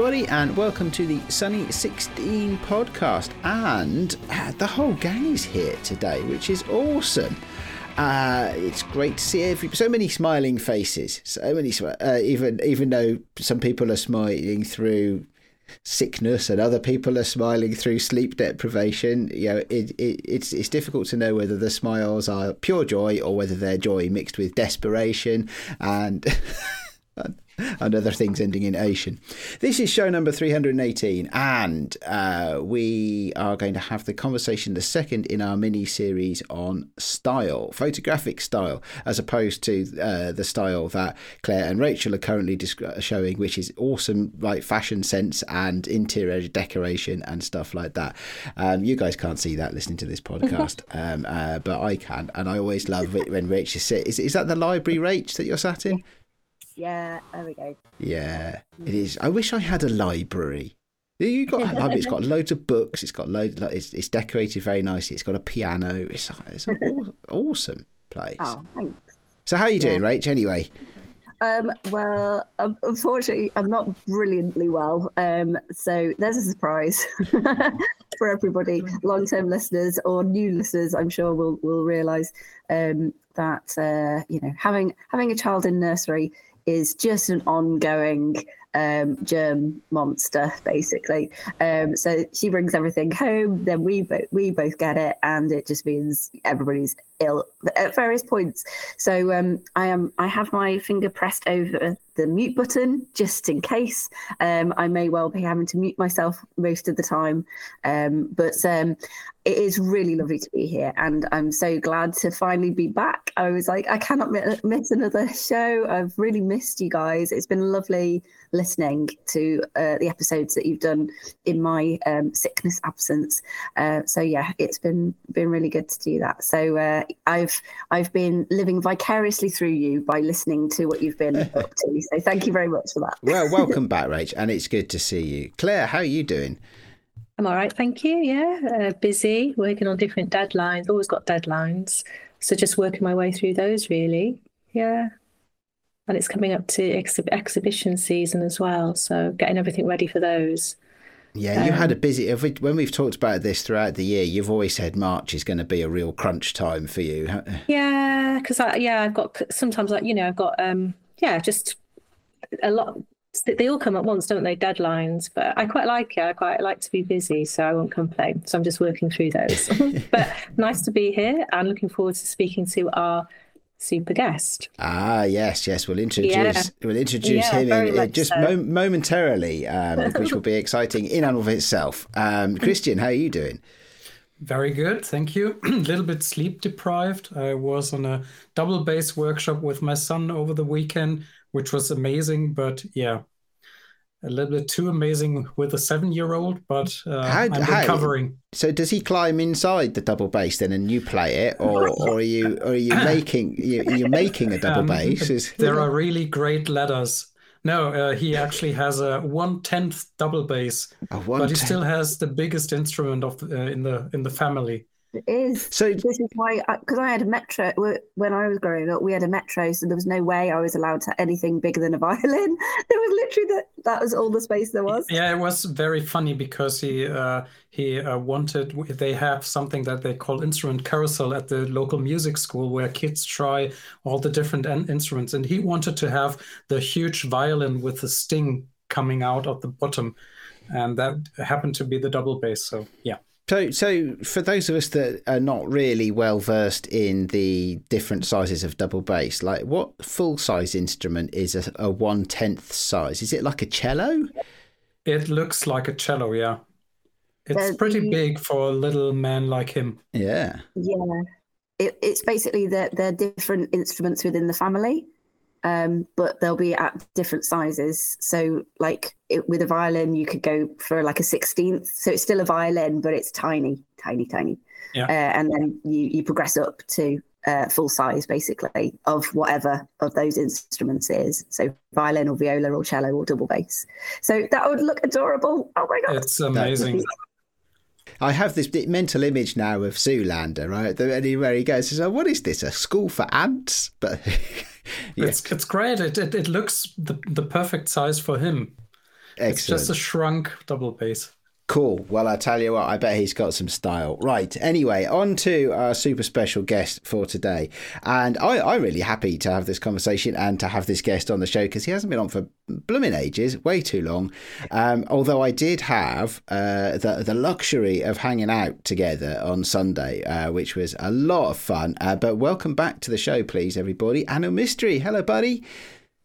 everybody, and welcome to the Sunny 16 podcast. And uh, the whole gang is here today, which is awesome. Uh, it's great to see every so many smiling faces. So many, uh, even even though some people are smiling through sickness and other people are smiling through sleep deprivation. You know, it, it, it's it's difficult to know whether the smiles are pure joy or whether they're joy mixed with desperation and. and other things ending in Asian. This is show number 318, and uh, we are going to have the conversation, the second in our mini series on style, photographic style, as opposed to uh, the style that Clare and Rachel are currently showing, which is awesome, like fashion sense and interior decoration and stuff like that. Um, you guys can't see that listening to this podcast, um, uh, but I can, and I always love it when Rachel sits. Is, is that the library, Rach, that you're sat in? Yeah, there we go. Yeah, it is. I wish I had a library. You got a library. It's got loads of books. It's got loads. It's, it's decorated very nicely. It's got a piano. It's it's an awesome place. Oh, thanks. So how are you doing, yeah. Rach? Anyway. Um, well, unfortunately, I'm not brilliantly well. Um, so there's a surprise for everybody, long-term listeners or new listeners. I'm sure will will realise um, that uh, you know having having a child in nursery is just an ongoing um, germ monster, basically. Um, so she brings everything home, then we bo- we both get it, and it just means everybody's ill at various points. So um, I am I have my finger pressed over the mute button just in case. Um, I may well be having to mute myself most of the time, um, but um, it is really lovely to be here, and I'm so glad to finally be back. I was like, I cannot miss another show. I've really missed you guys. It's been lovely listening to uh, the episodes that you've done in my um, sickness absence. Uh, so yeah, it's been been really good to do that. So uh, I've I've been living vicariously through you by listening to what you've been up to. So thank you very much for that. well, welcome back, Rach, and it's good to see you. Clare, how are you doing? I'm all right, thank you. Yeah, uh, busy, working on different deadlines. Always got deadlines, so just working my way through those. Really, yeah and it's coming up to ex- exhibition season as well. So getting everything ready for those. Yeah, you um, had a um, busy. We, when we've talked about this throughout the year, you've always said March is going to be a real crunch time for you. Yeah, because I yeah I've got sometimes like you know I've got um yeah just a lot. They all come at once, don't they? Deadlines, but I quite like it. I quite like to be busy, so I won't complain. So I'm just working through those. but nice to be here, and looking forward to speaking to our super guest. Ah, yes, yes. We'll introduce yeah. we'll introduce yeah, him in, in just so. mo- momentarily, um, which will be exciting in and of itself. Um, Christian, how are you doing? Very good, thank you. A little bit sleep deprived. I was on a double bass workshop with my son over the weekend, which was amazing. But yeah, a little bit too amazing with a seven-year-old, but uh, how, I'm how, recovering. So does he climb inside the double bass then, and you play it, or, or are you or are you making you, are making a double um, bass? There are really great ladders. No, uh, he actually has a one tenth double bass, but he still has the biggest instrument of uh, in the in the family. It is. So this is why, because I, I, had a metro when I was growing up. We had a metro, so there was no way I was allowed to anything bigger than a violin. There was literally that. That was all the space there was. Yeah, it was very funny because he uh, he uh, wanted. They have something that they call instrument carousel at the local music school where kids try all the different instruments, and he wanted to have the huge violin with the sting coming out of the bottom, and that happened to be the double bass. So yeah. So, so for those of us that are not really well versed in the different sizes of double bass, like what full size instrument is a, a one tenth size? Is it like a cello? It looks like a cello, yeah. It's pretty big for a little man like him. Yeah. Yeah. It, it's basically that they're different instruments within the family um, but they'll be at different sizes. So, like it, with a violin, you could go for like a sixteenth. So it's still a violin, but it's tiny, tiny, tiny. Yeah. Uh, and then you you progress up to uh, full size, basically, of whatever of those instruments is. So violin or viola or cello or double bass. So that would look adorable. Oh my god, it's amazing. I have this mental image now of Zoolander, right? Where he goes, says, oh, "What is this? A school for ants?" But yeah. it's it's great. It, it it looks the the perfect size for him. Excellent. It's just a shrunk double bass. Cool. Well, I tell you what, I bet he's got some style. Right. Anyway, on to our super special guest for today. And I, am really happy to have this conversation and to have this guest on the show because he hasn't been on for blooming ages, way too long. Um, although I did have uh, the, the luxury of hanging out together on Sunday, uh, which was a lot of fun. Uh, but welcome back to the show, please, everybody. Anil Mistry. Hello, buddy.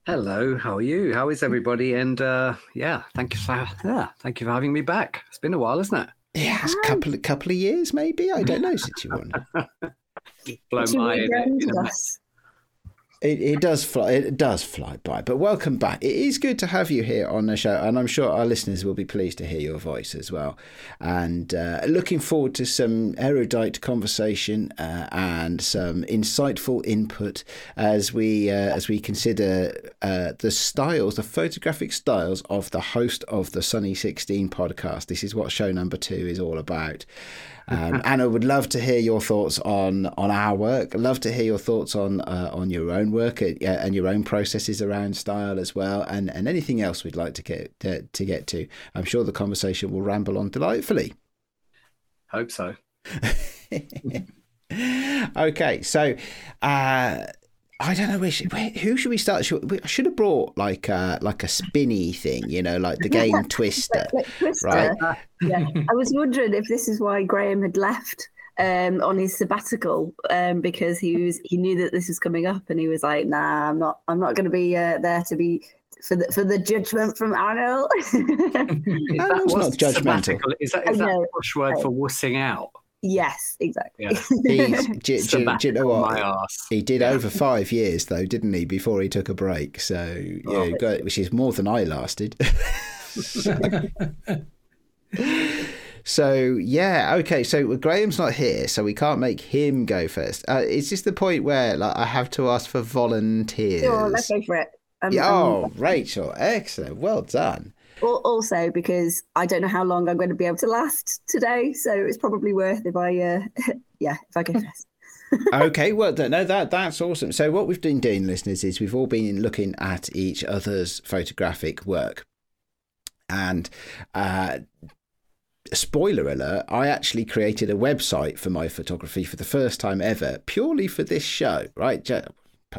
Hello, how are you? How is everybody? And uh, yeah, thank you for yeah, thank you for having me back. It's been a while, isn't it? Yeah, it's a couple couple of years, maybe. I don't know since you won. Blow my it, it does fly it does fly by but welcome back. It is good to have you here on the show and i'm sure our listeners will be pleased to hear your voice as well. And uh, looking forward to some erudite conversation uh, and some insightful input as we uh, as we consider uh, the styles the photographic styles of the host of the sunny 16 podcast. This is what show number two is all about um, Anil would love to hear your thoughts on on our work. Love to hear your thoughts on uh, on your own work uh, and your own processes around style as well, and, and anything else we'd like to get to, to get to. I'm sure the conversation will ramble on delightfully. Hope so. okay, so uh, I don't know. Which, who should we start? Should, we, I should have brought like a, like a spinny thing, you know, like the game Twister, like, Twister. right? yeah, I was wondering if this is why Graham had left um, on his sabbatical um, because he was he knew that this was coming up, and he was like, "Nah, I'm not. I'm not going to be uh, there to be." For the, for the judgment from Anil. Anil's not judgmental. Is that, is that a posh word for wussing out? Yes, exactly. Yeah. He's, do, do, do, you know what? He did yeah. over five years though, didn't he? Before he took a break, so oh, yeah, got, which is more than I lasted. so yeah, okay. So Graham's not here, so we can't make him go first. Uh, is this the point where like I have to ask for volunteers? Sure, let's go for it. Um, yeah, oh, um, Rachel, excellent, well done also because I don't know how long I'm going to be able to last today, so it's probably worth if I, uh, yeah, if I go first. okay, well, no, that that's awesome. So what we've been doing, listeners, is we've all been looking at each other's photographic work, and uh, spoiler alert, I actually created a website for my photography for the first time ever, purely for this show. Right,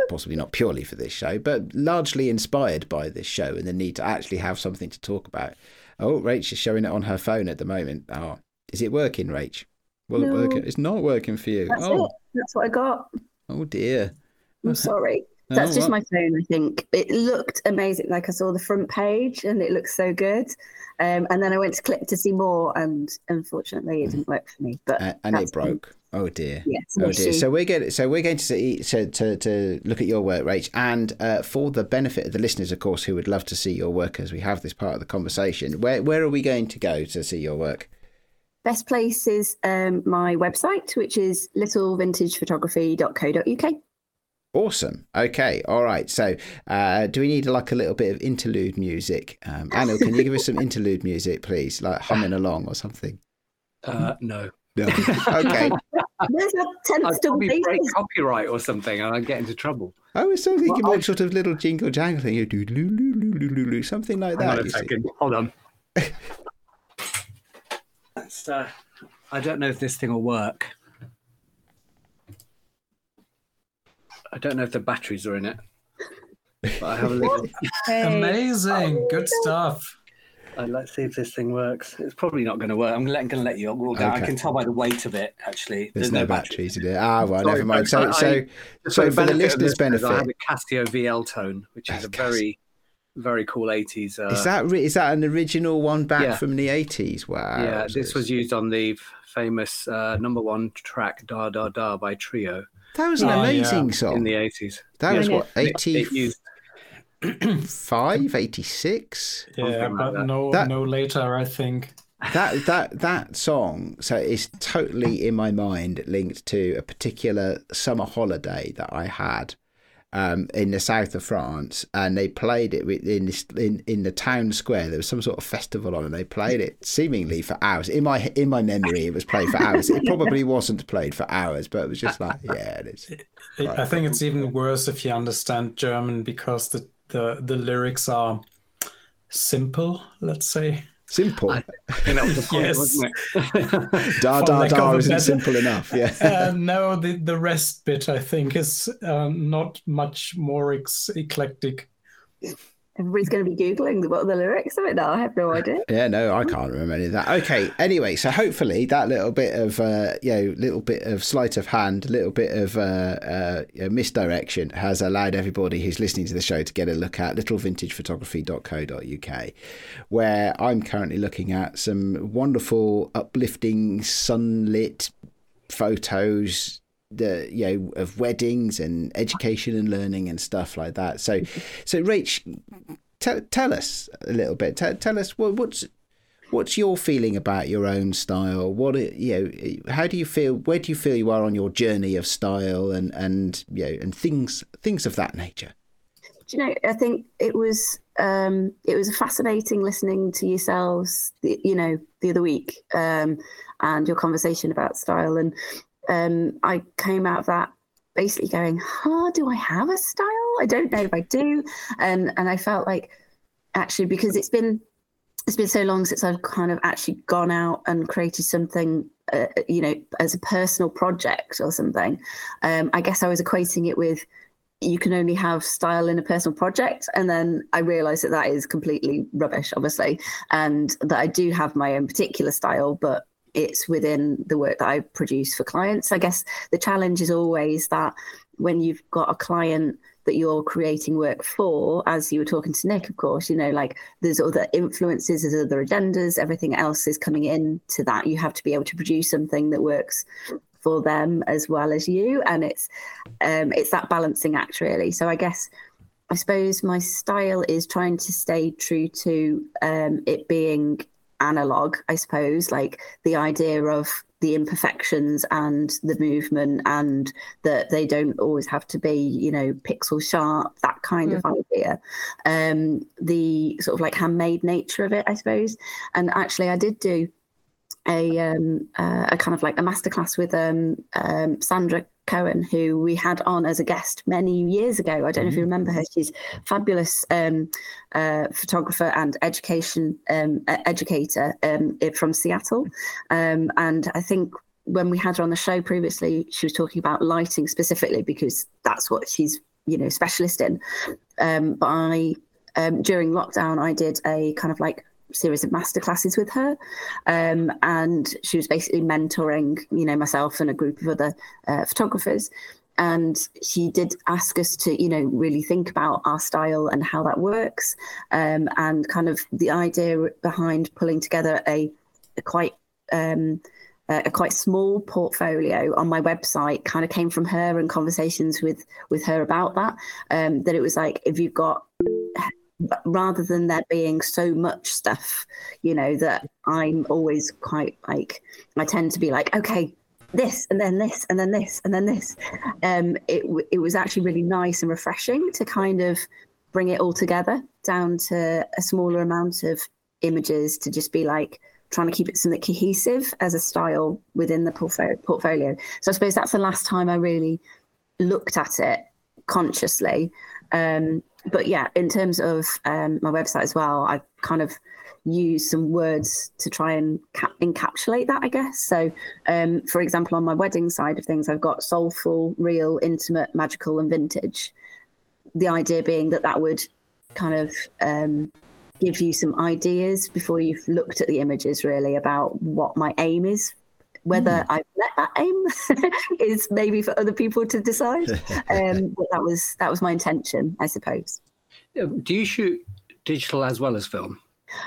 possibly not purely for this show, but largely inspired by this show and the need to actually have something to talk about. Oh, Rach is showing it on her phone at the moment. Oh, is it working, Rach? Will no, it work? It's not working for you. That's oh. it. That's what I got. Oh dear. I'm sorry. That's oh, just well. my phone, I think. It looked amazing. Like I saw the front page and it looked so good. Um, and then I went to click to see more, and unfortunately, it didn't work for me. But uh, and it broke. Oh dear. Yes. Oh dear. So we're going. So we're going to see to to, to look at your work, Rach, and uh, for the benefit of the listeners, of course, who would love to see your work as we have this part of the conversation. Where where are we going to go to see your work? Best place is um, my website, which is littlevintagephotography.co.uk. Awesome. Okay. All right. So, uh, do we need like a little bit of interlude music? Um, Anil, can you give us some interlude music, please, like humming along or something? Uh, no. No. Okay. There's a I'd probably break copyright or something, and I'd get into trouble. I was still thinking well, about sort of little jingle jangle thing, you do something like that. On a second. Hold on. uh, I don't know if this thing will work. I don't know if the batteries are in it. But I have a little. Amazing, oh, good stuff. Uh, let's see if this thing works. It's probably not going to work. I'm going to let you roll down. Okay. I can tell by the weight of it. Actually, there's, there's no, no, batteries in it. Ah, well, Sorry, never mind. So, so, I, so for the listeners' benefit, I have a Casio VL tone, which is a very, very cool 80s. Uh, is that is that an original one back yeah. from the 80s? Wow. Yeah, this was used on the famous uh, number one track "Da Da Da" by Trio. That was an oh, amazing yeah. song in the 80s. That yeah, was what 80. 85, 86? Yeah, but like no, that, no later, I think. That that that song so is totally in my mind linked to a particular summer holiday that I had um, in the south of France, and they played it in this in, in the town square. There was some sort of festival on, and they played it seemingly for hours. In my in my memory, it was played for hours. It probably wasn't played for hours, but it was just like, yeah, it is. I think it's even worse if you understand German because the the the lyrics are simple, let's say. Simple. I think that was point, Yes. Da da da isn't better- simple enough. Yeah. uh, no, the, the rest bit I think is um, not much more ex- eclectic. Everybody's going to be googling what are the lyrics of it now. I have no idea. Yeah, no, I can't remember any of that. Okay, anyway, so hopefully that little bit of, uh, you know, little bit of sleight of hand, little bit of uh, uh, misdirection has allowed everybody who's listening to the show to get a look at littlevintagephotography.co.uk, where I'm currently looking at some wonderful, uplifting, sunlit photos the you know of weddings and education and learning and stuff like that so so rach tell, tell us a little bit tell, tell us what, what's what's your feeling about your own style what you know how do you feel where do you feel you are on your journey of style and and you know and things things of that nature Do you know? I think it was um, it was fascinating listening to yourselves, you know, the other week, um, and your conversation about style. And um, I came out of that basically going, "Huh, do I have a style? I don't know if I do." And and I felt like actually because it's been it's been so long since I've kind of actually gone out and created something, uh, you know, as a personal project or something. Um, I guess I was equating it with you can only have style in a personal project and then i realized that that is completely rubbish obviously and that i do have my own particular style but it's within the work that i produce for clients. I guess the challenge is always that when you've got a client that you're creating work for as you were talking to nick of course you know like there's other influences there's other agendas everything else is coming in to that. You have to be able to produce something that works for them as well as you and it's um, it's that balancing act really. So i guess i suppose my style is trying to stay true to um, it being analog i suppose like the idea of the imperfections and the movement and that they don't always have to be you know pixel sharp that kind of idea. Um the sort of like handmade nature of it i suppose. And actually i did do a um, uh, a kind of like a masterclass with um, um, Sandra Coan, who we had on as a guest many years ago. I don't know if you remember her. She's fabulous um, uh, photographer and education um, educator um, from Seattle, um, and I think. When we had her on the show previously, she was talking about lighting specifically because that's what she's, you know, specialist in. Um, but I, um, during lockdown, I did a kind of like series of masterclasses with her. Um, and she was basically mentoring you know myself and a group of other uh, photographers. And she did ask us to you know really think about our style and how that works. Um, and kind of the idea behind pulling together a, a quite um, a quite small portfolio on my website kind of came from her and conversations with with her about that. Um, that it was like if you've got rather than there being so much stuff you know that i'm always quite like i tend to be like okay this and then this and then this and then this. Um it, it was actually really nice and refreshing to kind of bring it all together down to a smaller amount of images to just be like trying to keep it something cohesive as a style within the portfolio. So i suppose that's the last time i really looked at it consciously. Um but yeah, in terms of um, my website as well, I kind of use some words to try and ca- encapsulate that, I guess. So, um, for example, on my wedding side of things, I've got soulful, real, intimate, magical, and vintage. The idea being that that would kind of um, give you some ideas before you've looked at the images, really, about what my aim is. Whether I've met that aim is maybe for other people to decide. Um, but that was that was my intention, I suppose. Do you shoot digital as well as film?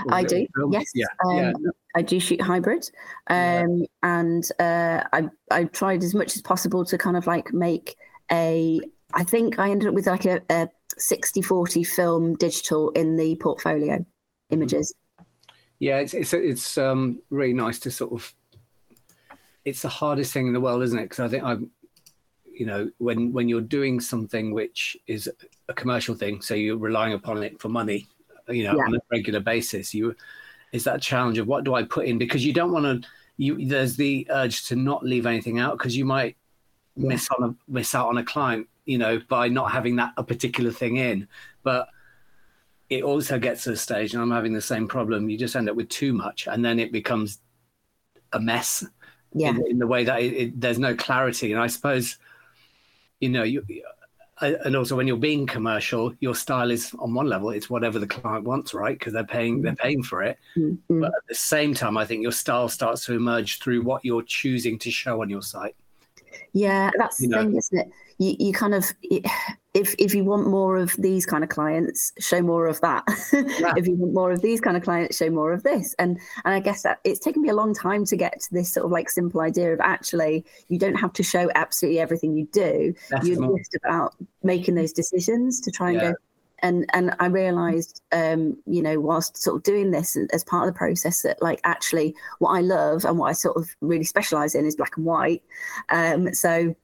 Or I do. film? Yes. Yeah. Um, yeah. I do shoot hybrid, um, and uh, I I tried as much as possible to kind of like make a. I think I ended up with like a, a 60-40 film digital in the portfolio images. Yeah, it's it's it's um really nice to sort of. It's the hardest thing in the world, isn't it? Because I think I'm, you know, when when you're doing something which is a commercial thing, so you're relying upon it for money, you know, Yeah. on a regular basis, you is that challenge of what do I put in because you don't want to. You there's the urge to not leave anything out because you might miss on a miss out on a client, you know, by not having that a particular thing in. But it also gets to a stage, and I'm having the same problem. You just end up with too much, and then it becomes a mess. Yeah. In, in the way that it, it, there's no clarity, and I suppose, you know, you and also when you're being commercial, your style is on one level, it's whatever the client wants, right? Because they're paying they're paying for it. Mm-hmm. But at the same time, I think your style starts to emerge through what you're choosing to show on your site. Yeah, that's the know. thing, isn't it? You, you kind of, if if you want more of these kind of clients, show more of that. if you want more of these kind of clients, show more of this. And and I guess that it's taken me a long time to get to this sort of like simple idea of actually you don't have to show absolutely everything you do. You're just about making those decisions to try and Yeah. go. And and I realised, um, you know, whilst sort of doing this as part of the process, that like actually what I love and what I sort of really specialise in is black and white. Um, so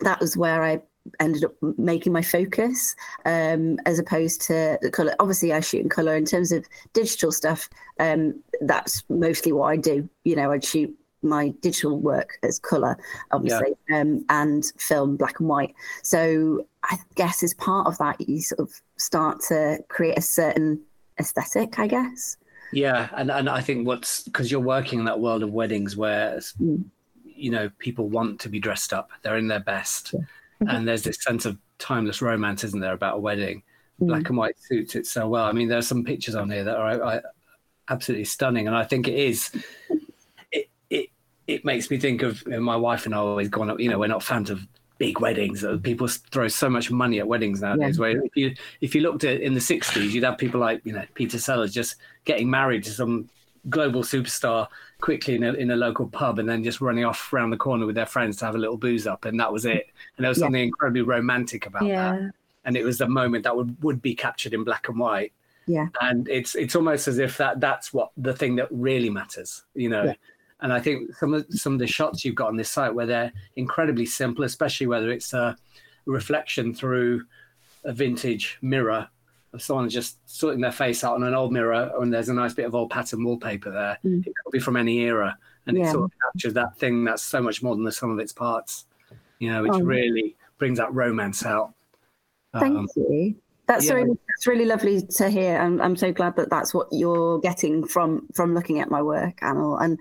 that was where I ended up making my focus um, as opposed to the color. Obviously, I shoot in color. In terms of digital stuff, um, that's mostly what I do. You know, I'd shoot my digital work as color, obviously, um, and film black and white. So I guess as part of that, you sort of start to create a certain aesthetic, I guess. Yeah, and and I think what's because you're working in that world of weddings where Mm. you know people want to be dressed up, they're in their best, and there's this sense of timeless romance, isn't there, about a wedding? Black and white suits it so well. I mean, there are some pictures on here that are I, absolutely stunning, and I think it is. It it it makes me think of you know, my wife and I always gone up. You know, we're not fans of big weddings. Uh, People throw so much money at weddings nowadays. Where if you if you looked at in the '60s, you'd have people like you know Peter Sellers just getting married to some global superstar quickly in a, in a local pub and then just running off around the corner with their friends to have a little booze up and that was it and there was Yeah. something incredibly romantic about that Yeah. and it was the moment that would, would be captured in black and white Yeah. and it's it's almost as if that that's what the thing that really matters you know Yeah. and i think some of some of the shots you've got on this site where they're incredibly simple especially whether it's a reflection through a vintage mirror of someone just sorting their face out on an old mirror and there's a nice bit of old pattern wallpaper there Mm. it could be from any era and it sort of captures that thing that's so much more than the sum of its parts you know which Oh. really brings that romance out Thank Um, you. That's yeah. really that's really lovely to hear. I'm I'm so glad that that's what you're getting from from looking at my work, Anil. And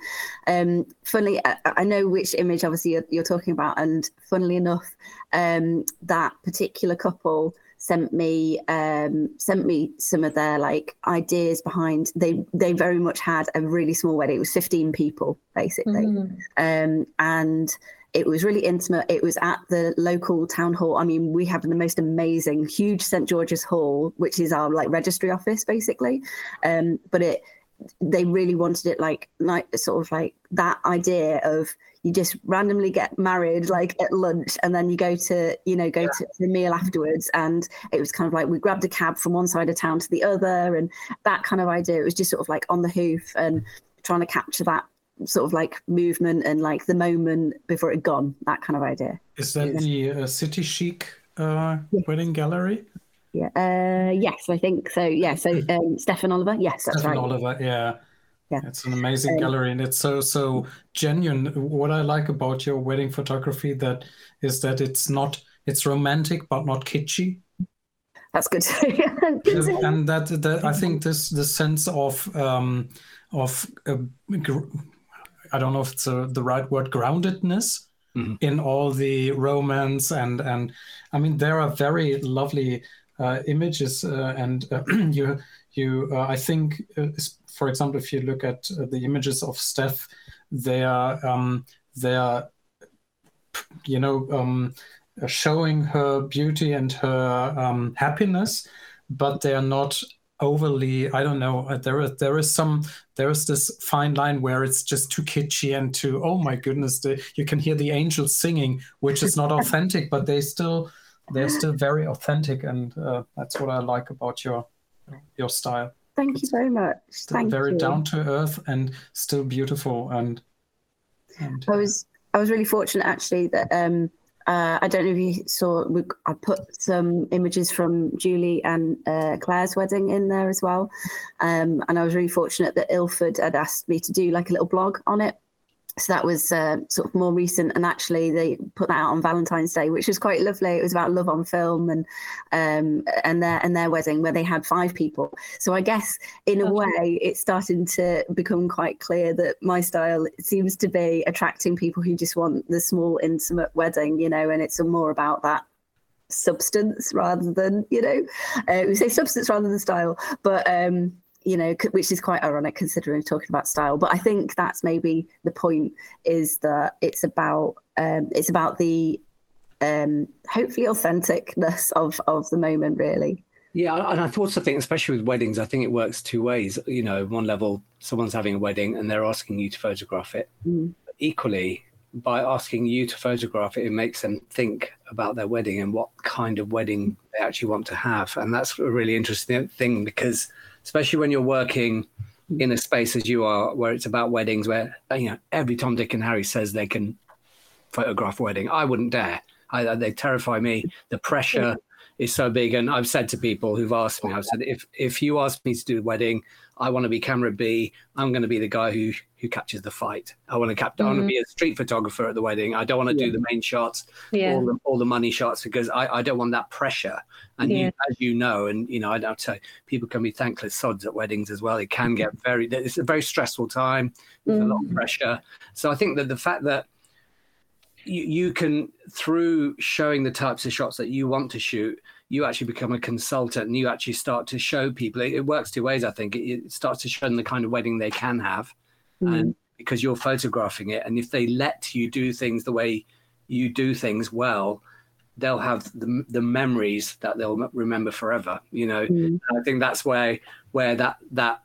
um, funnily, I, I know which image obviously you're, you're talking about. And funnily enough, um, that particular couple sent me um, sent me some of their like ideas behind. They they very much had a really small wedding. It was 15 people basically Mhm. um, and it was really intimate. It was at the local town hall. I mean, we have the most amazing, huge St George's Hall, which is our like registry office, basically. Um, but it, they really wanted it like, like sort of like that idea of you just randomly get married like at lunch and then you go to you know go to the meal afterwards and it was kind of like we grabbed a cab from one side of town to the other and that kind of idea it was just sort of like on the hoof and trying to capture that sort of like movement and like the moment before it gone that kind of idea Is that Yes. the uh, City Chic uh, Yes. wedding gallery? Yeah uh yes i think so yeah so um stefan oliver yes that's Stefan right Oliver, yeah. Yeah. It's an amazing Um, gallery and it's so so genuine. What I like about your wedding photography that is that it's not it's romantic but not kitschy. that's good And and that, that I think this the sense of um of uh, I don't know if it's uh the right word groundedness Mhm. in all the romance and and I mean there are very lovely images uh, and uh, you you uh, I think uh, for example if you look at uh, the images of Steph they are um, they are you know um, showing her beauty and her um, happiness but they are not overly i don't know uh, there is there is some there is this fine line where it's just too kitschy and too oh my goodness the, you can hear the angels singing which is not authentic but they still they're still very authentic and uh, that's what i like about your your style. Thank you very much. thank very you. down to earth and still beautiful and, and I was I was really fortunate actually that um uh, I don't know if you saw we, I put some images from Julie and uh, Claire's wedding in there as well, um, and I was really fortunate that Ilford had asked me to do like a little blog on it. So that was uh, sort of more recent and actually they put that out on valentine's day which was quite lovely. It was about love on film and um, and their and their wedding where they had five people. So i guess in a way it's starting to become quite clear that my style seems to be attracting people who just want the small intimate wedding you know and it's more about that substance rather than you know uh, we say substance rather than style but um you know, which is quite ironic considering talking about style. But I think that's maybe the point is that it's about um, it's about the um, hopefully authenticness of of the moment, really. Yeah, and I also think, especially with weddings, I think it works two ways. You know, one level, someone's having a wedding and they're asking you to photograph it. Mm. Equally, by asking you to photograph it, it makes them think about their wedding and what kind of wedding they actually want to have. And that's a really interesting thing because especially when you're working in a space as you are, where it's about weddings, where you know every Tom, Dick, and Harry says they can photograph a wedding. I wouldn't dare. I, they terrify me. The pressure is so big, and I've said to people who've asked me, I've said, if if you ask me to do a wedding, I want to be camera B. I'm going to be the guy who who captures the fight. I want to cap. Mm-hmm. I want to be a street photographer at the wedding. I don't want to yeah. do the main shots, yeah. all the all the money shots because I, I don't want that pressure. And yeah. you, as you know, and you know, I don't tell people can be thankless sods at weddings as well. It can get very. It's a very stressful time with mm-hmm. a lot of mm. pressure. So I think that the fact that you, you can through showing the types of shots that you want to shoot you actually become a consultant and you actually start to show people it, it works two ways i think it, it, starts to show them the kind of wedding they can have mm. and because you're photographing it and if they let you do things the way you do things well they'll have the, the memories that they'll remember forever you know mm. i think that's where where that that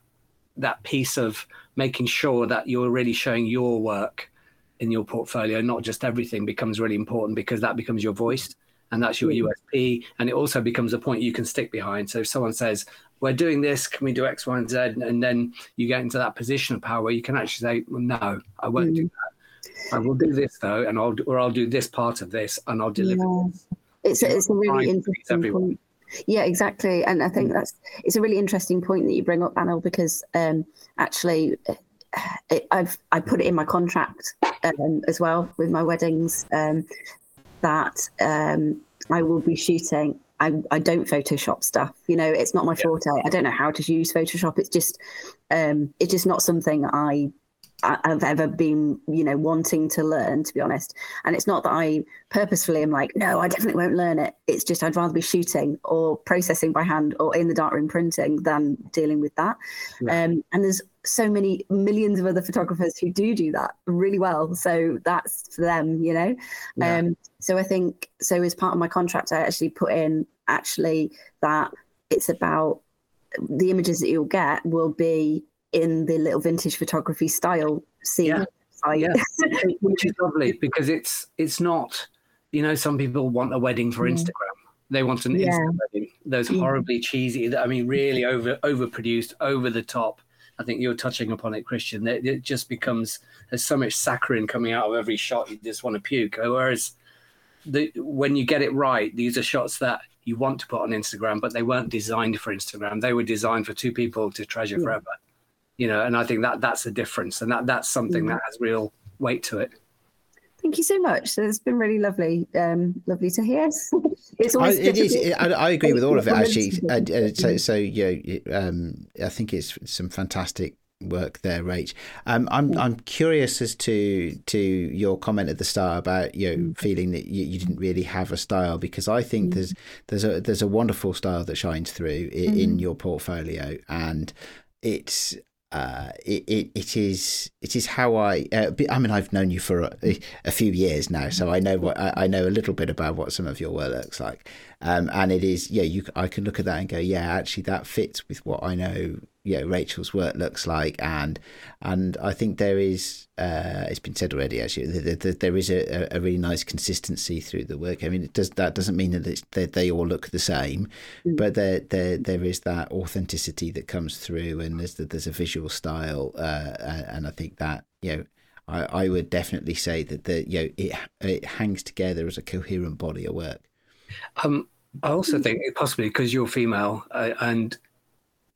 that piece of making sure that you're really showing your work in your portfolio not just everything becomes really important because that becomes your voice and that's your USP. And it also becomes a point you can stick behind. So if someone says, "We're doing this, can we do X, Y, and Z?" and then you get into that position of power where you can actually say, well, "No, I won't mm. do that. I will do this though, and I'll or I'll do this part of this, and I'll deliver." Yeah. It's a, it's a really interesting point. Yeah, exactly, and I think mm. that's it's a really interesting point that you bring up, Anil, because um, actually it, I've I put it in my contract um, as well with my weddings um, that um, I will be shooting. I, I don't Photoshop stuff. You know, it's not my forte. I don't know how to use Photoshop. It's just um, it's just not something I I've ever been, you know, wanting to learn, to be honest. And it's not that I purposefully am like, no, I definitely won't learn it. It's just I'd rather be shooting or processing by hand or in the darkroom printing than dealing with that. Um, and there's so many millions of other photographers who do do that really well. So that's for them, you know. Yeah. Um, so I think so as part of my contract, I actually put in actually that it's about the images that you'll get will be in the little vintage photography style scene. Yeah. yeah. which is lovely because it's it's not you know some people want a wedding for mm. Instagram. They want an yeah. Instagram wedding. Those horribly cheesy, I mean, really over overproduced, over the top. I think you're touching upon it, Christian. It, it just becomes there's so much saccharine coming out of every shot. You just want to puke. Whereas the, when you get it right, these are shots that you want to put on Instagram, but they weren't designed for Instagram. They were designed for two people to treasure yeah. forever you know and i think that that's a difference and that that's something mm. that has real weight to it thank you so much So it's been really lovely um lovely to hear it's always I, it is, I, I, agree with all of it actually uh, uh, so so yeah um i think it's some fantastic work there, Rach. Um, I'm I'm curious as to to your comment at the start about you know, mm. feeling that you, you, didn't really have a style because I think mm. there's there's a there's a wonderful style that shines through in, mm. in your portfolio, and it's uh, it, it, it is it is how I uh, I mean I've known you for a, a, few years now so I know what I, I, know a little bit about what some of your work looks like. Um, and it is yeah you I can look at that and go yeah actually that fits with what I know you know Rachel's work looks like. And and I think there is uh, it's been said already actually that, that there is a, a really nice consistency through the work. I mean it does that doesn't mean that, that they all look the same mm. but there there there is that authenticity that comes through and there's there's a visual style uh, and I think that you know I, I would definitely say that the you know it it hangs together as a coherent body of work um I also think possibly because you're female uh, and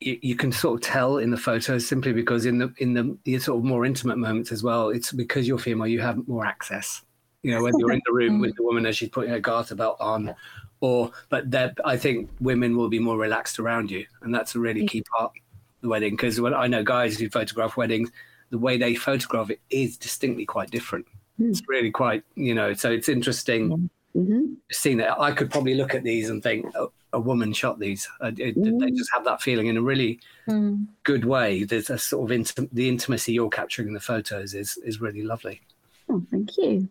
you, you can sort of tell in the photos simply because in the in the, the sort of more intimate moments as well, it's because you're female, you have more access. You know, when you're in the room with the woman as she's putting her garter belt on, or but that I think women will be more relaxed around you, and that's a really key part of the wedding. Because when I know guys who photograph weddings, the way they photograph it is distinctly quite different. It's really quite, you know, so it's interesting hmm seeing that. I could probably look at these and think oh, a woman shot these. Uh, it, They just have that feeling in a really Mm. good way. There's a sort of the intimacy you're capturing in the photos is is really lovely. Oh, thank you.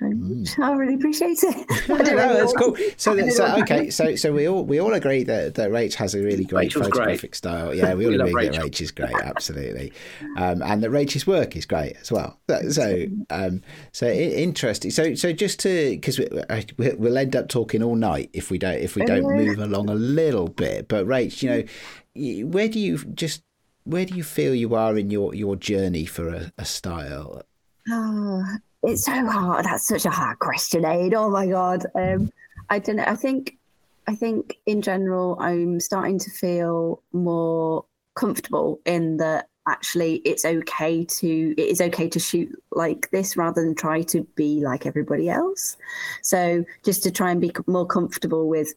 Very Mm. I really appreciate it. No, I don't no, know that's cool. So, that, so okay, so so we all we all agree that that Rach has a really great Rachel's great. photographic style. Yeah, we all We love agree that Rach is great, absolutely, um, and that Rach's work is great as well. So, so, um, so interesting. So, so just to because we, I- we- we'll end up talking all night if we don't if we don't Yeah. move along a little bit. But Rach, you know, where do you just where do you feel you are in your your journey for a, a style? Oh, it's so hard. That's such a hard question, Ade. Oh my god. Um, I don't know. I think, I think in general, I'm starting to feel more comfortable in that. Actually, it's okay to it is okay to shoot like this rather than try to be like everybody else. So just to try and be more comfortable with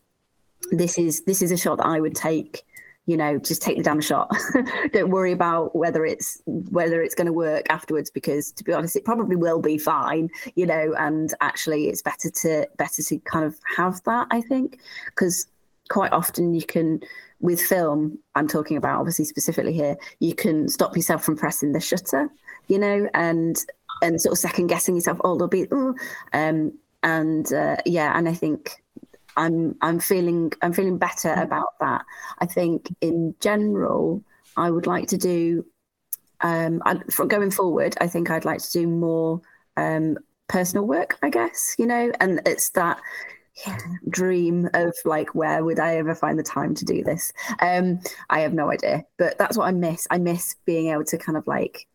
this is this is a shot that I would take you know just take the damn shot. Don't worry about whether it's whether it's going to work afterwards because to be honest it probably will be fine you know and actually it's better to better to kind of have that i think. Because quite often you can with film i'm talking about obviously specifically here you can stop yourself from pressing the shutter you know and and sort of second guessing yourself oh there'll be oh, um and uh, yeah and i think I'm I'm feeling I'm feeling better about that. I think in general, I would like to do um I, for going forward. I think I'd like to do more um personal work. I guess you know, and it's that yeah, dream of like where would I ever find the time to do this? Um, I have no idea, but that's what I miss. I miss being able to kind of like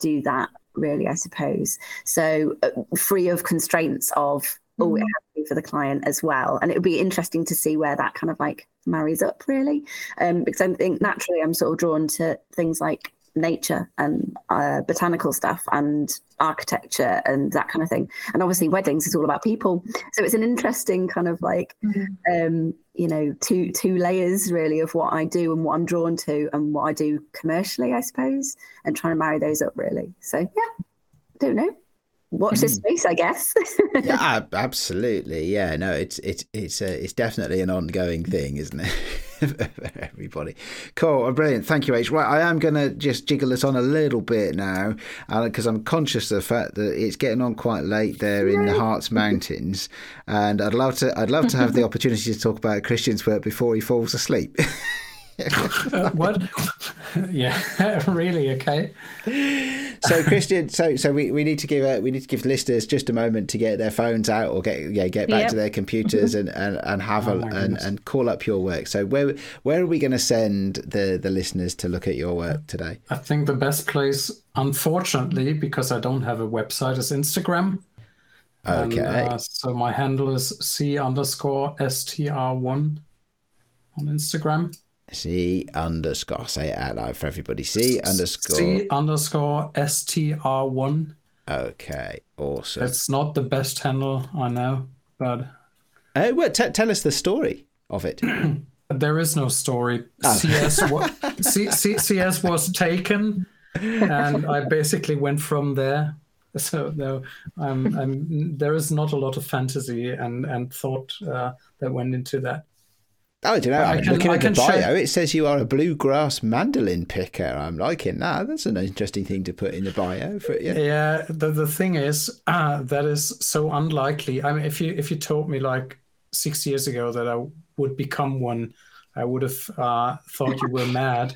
do that. Really, I suppose. So uh, free of constraints of oh, it has to be for the client as well. And it would be interesting to see where that kind of like marries up, really. Um, because I think naturally I'm sort of drawn to things like nature and uh, botanical stuff and architecture and that kind of thing. And obviously, weddings is all about people. So it's an interesting kind of like, um, you know, two two layers really of what I do and what I'm drawn to and what I do commercially, I suppose, and trying to marry those up really. So yeah, don't know. Watch this space, I guess. yeah, absolutely. Yeah, no, it's it's it's uh, it's definitely an ongoing thing, isn't it? for everybody. Cool, brilliant. Thank you, H. Right, I am going to just jiggle this on a little bit now because I'm conscious of the fact that it's getting on quite late there in the Harz Mountains, and I'd love to I'd love to have the opportunity to talk about Christian's work before he falls asleep. Uh, what? yeah, really? Okay. so Christian, so so we, we need to give uh, we need to give listeners just a moment to get their phones out or get yeah get back Yep. to their computers and, and, and have Oh a and, and call up your work. So where where are we going to send the the listeners to look at your work today? I think the best place, unfortunately, because I don't have a website, is Instagram. And, Okay. uh, so my handle is c underscore str1 on Instagram. C underscore say it out loud for everybody. C underscore. C underscore str1. Okay, awesome. It's not the best handle, I know, but Uh, well, t- tell us the story of it. there is no story. Oh. CS, wa- C- C- CS was taken, and I basically went from there. So no, I'm, I'm, there is not a lot of fantasy and and thought uh, that went into that. I don't know. I I'm can- looking I at the bio. It says you are a bluegrass mandolin picker. I'm liking that. That's an interesting thing to put in the bio. For, yeah. Yeah, the the thing is uh, that is so unlikely. I mean, if you if you told me like six years ago that I would become one, I would have uh, thought you were mad.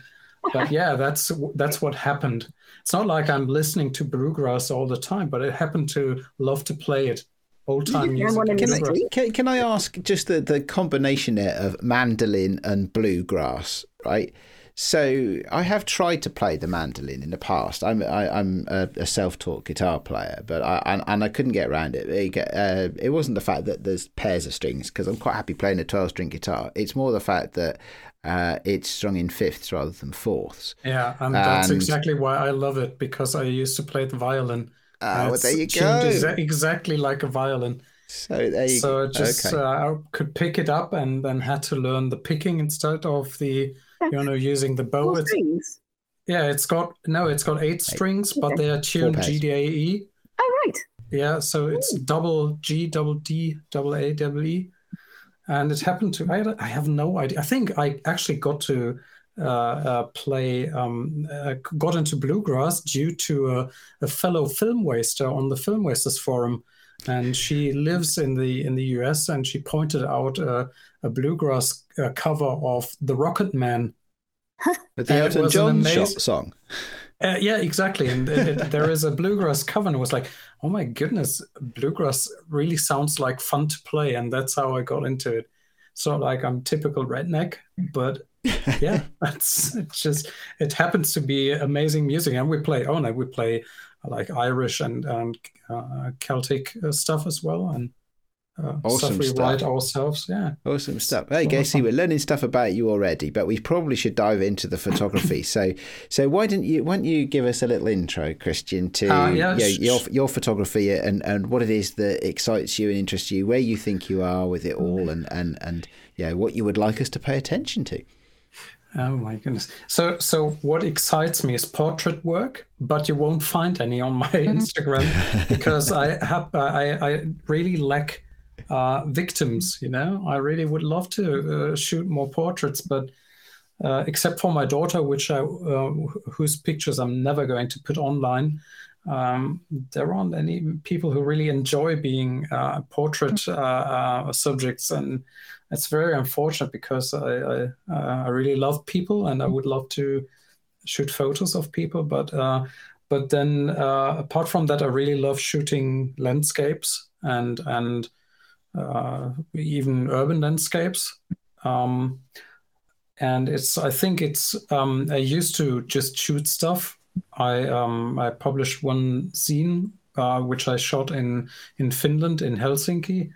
But yeah, that's that's what happened. It's not like I'm listening to bluegrass all the time, but it happened to love to play it old time music. one in and the Can I, can, can I ask just the, the combination there of mandolin and bluegrass, right? So I have tried to play the mandolin in the past. I'm I, I'm a, a self-taught guitar player, but I and, and I couldn't get around it. It, uh, it wasn't the fact that there's pairs of strings because I'm quite happy playing a 12-string guitar. It's more the fact that uh, it's strung in fifths rather than fourths. Yeah, and that's exactly why I love it because I used to play the violin. Ah, well, there you go. exa- exactly like a violin. So there you So go. just okay. uh, I could pick it up and then had to learn the picking instead of the you know using the bow. Four It's, strings. yeah, it's got no, it's got eight strings, but they are tuned. G D A E. Oh, right. Yeah, so it's double G, double D, double A, double E, and it happened to. I, I have no idea. I think I actually got to play, um, uh, got into bluegrass due to a, a fellow film waster on the Film Wasters forum, and she lives in the in the US, and she pointed out uh, a bluegrass uh, cover of The Rocket Man. The Elton John amazing- shot song. Uh, yeah, exactly. And it, it- there is a bluegrass cover, and it was like, oh my goodness, bluegrass really sounds like fun to play, and that's how I got into it. So like I'm typical redneck, but yeah, that's it's just it happens to be amazing music, and we play. Oh no, we play like Irish and and uh, Celtic uh, stuff as well, and uh, Awesome stuff we stuff. write ourselves. Yeah. Awesome stuff. Hey, Well, Gacy, we're learning stuff about you already, but we probably should dive into the photography. so, so why don't you why don't you give us a little intro, Christian, to Uh, yeah, you know, sh- your your photography and, and what it is that excites you and interests you, where you think you are with it all, and and and yeah, what you would like us to pay attention to. Oh my goodness. So so what excites me is portrait work, but you won't find any on my Instagram because I have I I really lack uh, victims, you know. I really would love to uh, shoot more portraits, but uh, except for my daughter, which I uh, whose pictures I'm never going to put online. Um, there aren't any people who really enjoy being uh, portrait uh, uh, subjects, and it's very unfortunate because I I, uh, I really love people and I would love to shoot photos of people, but uh, but then uh, apart from that, I really love shooting landscapes and and uh, even urban landscapes. Um, and it's I think it's um, I used to just shoot stuff. I um, I published one scene uh, which I shot in in Finland in Helsinki.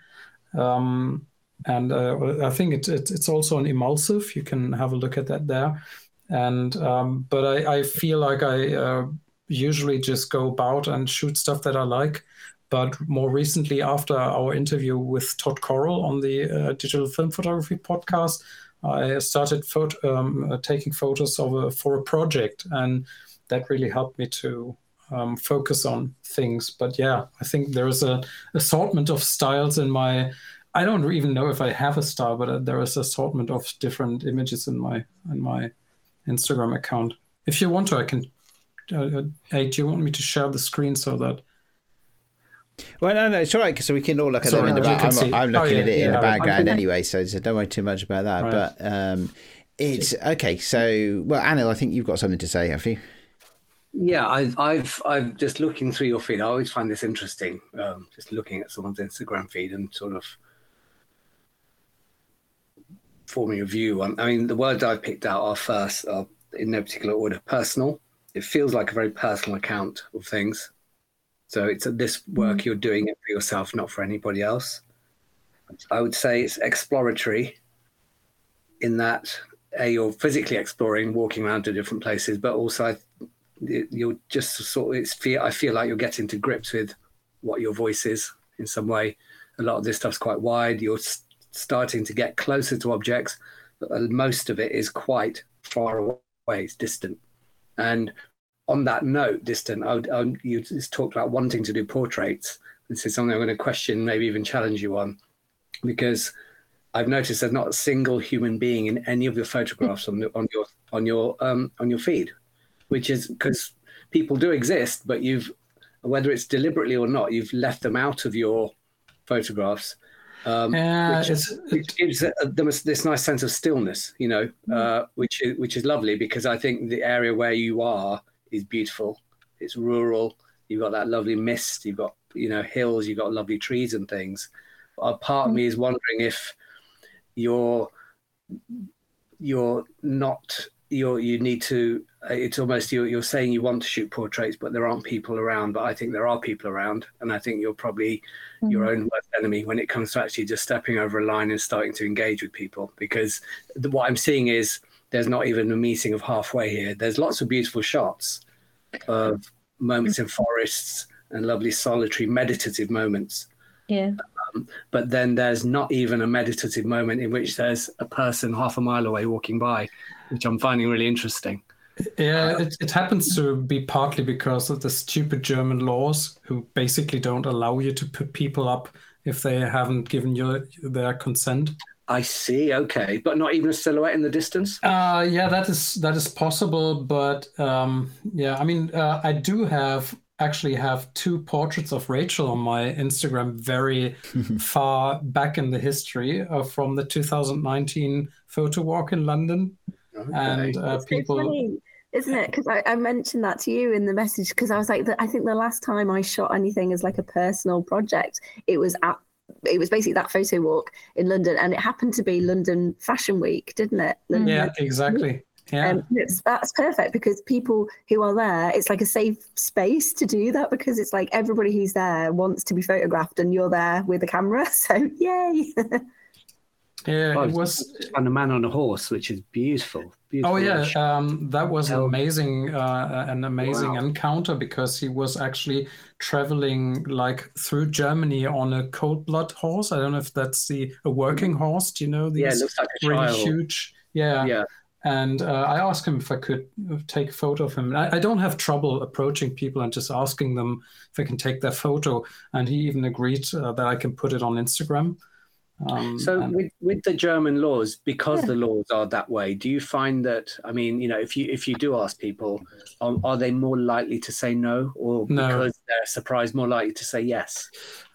Um, and uh, I think it, it, it's also an emulsive. You can have a look at that there. And um, but I, I feel like I uh, usually just go about and shoot stuff that I like. But more recently, after our interview with Todd Coral on the uh, Digital Film Photography podcast, I started um, uh, taking photos of a, for a project, and that really helped me to um, focus on things. But yeah, I think there is a assortment of styles in my. I don't even know if I have a star, but uh, there is assortment of different images in my in my Instagram account. If you want to, I can. Uh, uh, hey, do you want me to share the screen so that? Well, no, no, it's all right. So we can all look at Sorry, them in the you back. I'm. I'm Oh, looking yeah, at it in yeah, the I- I background anyway, so, so don't worry too much about that. Right. But um, it's okay. So, well, Anil, I think you've got something to say, have you? Yeah, I've, I've, I've just looking through your feed. I always find this interesting. Um, just looking at someone's Instagram feed and sort of forming a view. on I mean, the words I've picked out are first, are in no particular order, personal. It feels like a very personal account of things. So it's this work mm. you're doing it for yourself, not for anybody else. I would say it's exploratory in that a, you're physically exploring, walking around to different places, but also I you're just sort of it's feel I feel like you're getting to grips with what your voice is in some way. A lot of this stuff's quite wide. You're starting to get closer to objects, but uh, most of it is quite far away. It's distant. And on that note, distant. I would, um, you just talked about wanting to do portraits. This is something I'm going to question, maybe even challenge you on, because I've noticed there's not a single human being in any of your photographs on, the, on your on your um, on your feed which is because people do exist, but you've, whether it's deliberately or not, you've left them out of your photographs, um, Yeah, which, it's, which gives a, them this, nice sense of stillness, you know, Mm. uh, which is which is lovely because I think the area where you are is beautiful. It's rural. You've got that lovely mist. You've got you know hills, you've got lovely trees and things. A part of me is wondering if you're you're not you're you need to it's almost you're, you're saying you want to shoot portraits but there aren't people around but i think there are people around and i think you're probably mm-hmm. your own worst enemy when it comes to actually just stepping over a line and starting to engage with people because the, what i'm seeing is there's not even a meeting of halfway here there's lots of beautiful shots of moments in forests and lovely solitary meditative moments yeah um, but then there's not even a meditative moment in which there's a person half a mile away walking by, which I'm finding really interesting. Yeah, it, it happens to be partly because of the stupid German laws who basically don't allow you to put people up if they haven't given you their consent. I see. Okay, but not even a silhouette in the distance. Uh, yeah, that is that is possible, but um, yeah, I mean, uh, I do have actually have two portraits of Rachel on my Instagram very far back in the history uh, from the 2019 photo walk in London. Okay. And uh, people. Funny, isn't it? Because I, I, mentioned that to you in the message because I was like, I think the last time I shot anything as like a personal project, it was at it was basically that photo walk in London, and it happened to be London Fashion Week, didn't it? London yeah, exactly. Yeah. Um, it's, that's perfect because people who are there, it's like a safe space to do that because it's like everybody who's there wants to be photographed and you're there with a camera. So, yay. yeah, oh, it was. And a man on a horse, which is beautiful. Oh, yeah. Um, that was an amazing, uh, an amazing wow. encounter because he was actually traveling like through Germany on a cold blood horse. I don't know if that's the a working horse. Do you know these yeah, it looks like a really child. huge? Yeah. Yeah and uh, I asked him if I could take a photo of him. I, I, don't have trouble approaching people and just asking them if I can take their photo. And he even agreed uh, that I can put it on Instagram. Um, so and... with, with the German laws, because yeah. the laws are that way, do you find that? I mean, you know, if you if you do ask people, are, are they more likely to say no, or no. because they're surprised, more likely to say yes?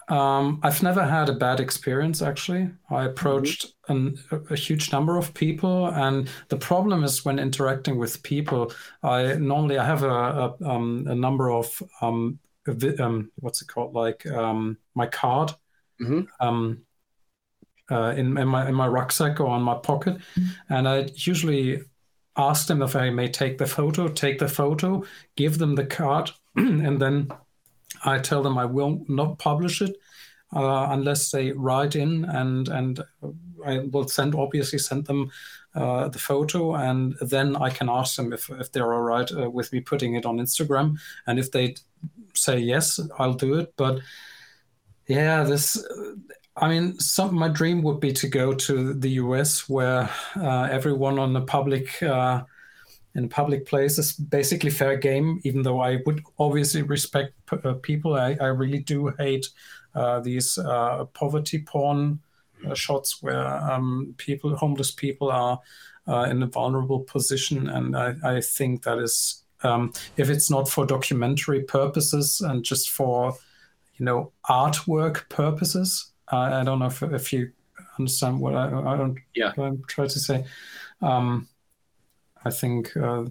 Um, I've never had a bad experience actually. I approached mm-hmm. an, a huge number of people, and the problem is when interacting with people. I normally I have a a, um, a number of um, um, what's it called like um, my card mm-hmm. Uh, in, in my in my rucksack or on my pocket, mm-hmm. and I usually ask them if I may take the photo, take the photo, give them the card, and then I tell them I will not publish it uh, unless they write in, and and I will send obviously send them uh, the photo, and then I can ask them if if they're all right uh, with me putting it on Instagram, and if they say yes, I'll do it. But yeah, this. I mean, some my dream would be to go to the US, where uh, everyone on the public uh, in public place is basically fair game. Even though I would obviously respect p- uh, people, I, I, really do hate uh, these uh, poverty porn uh, shots where um, people, homeless people, are in a vulnerable position, and I, I think that is. Um, if it's not for documentary purposes and just for, you know, artwork purposes, I don't know if, if you understand what I, I don't. Yeah. I'm trying to say. Um, I think uh,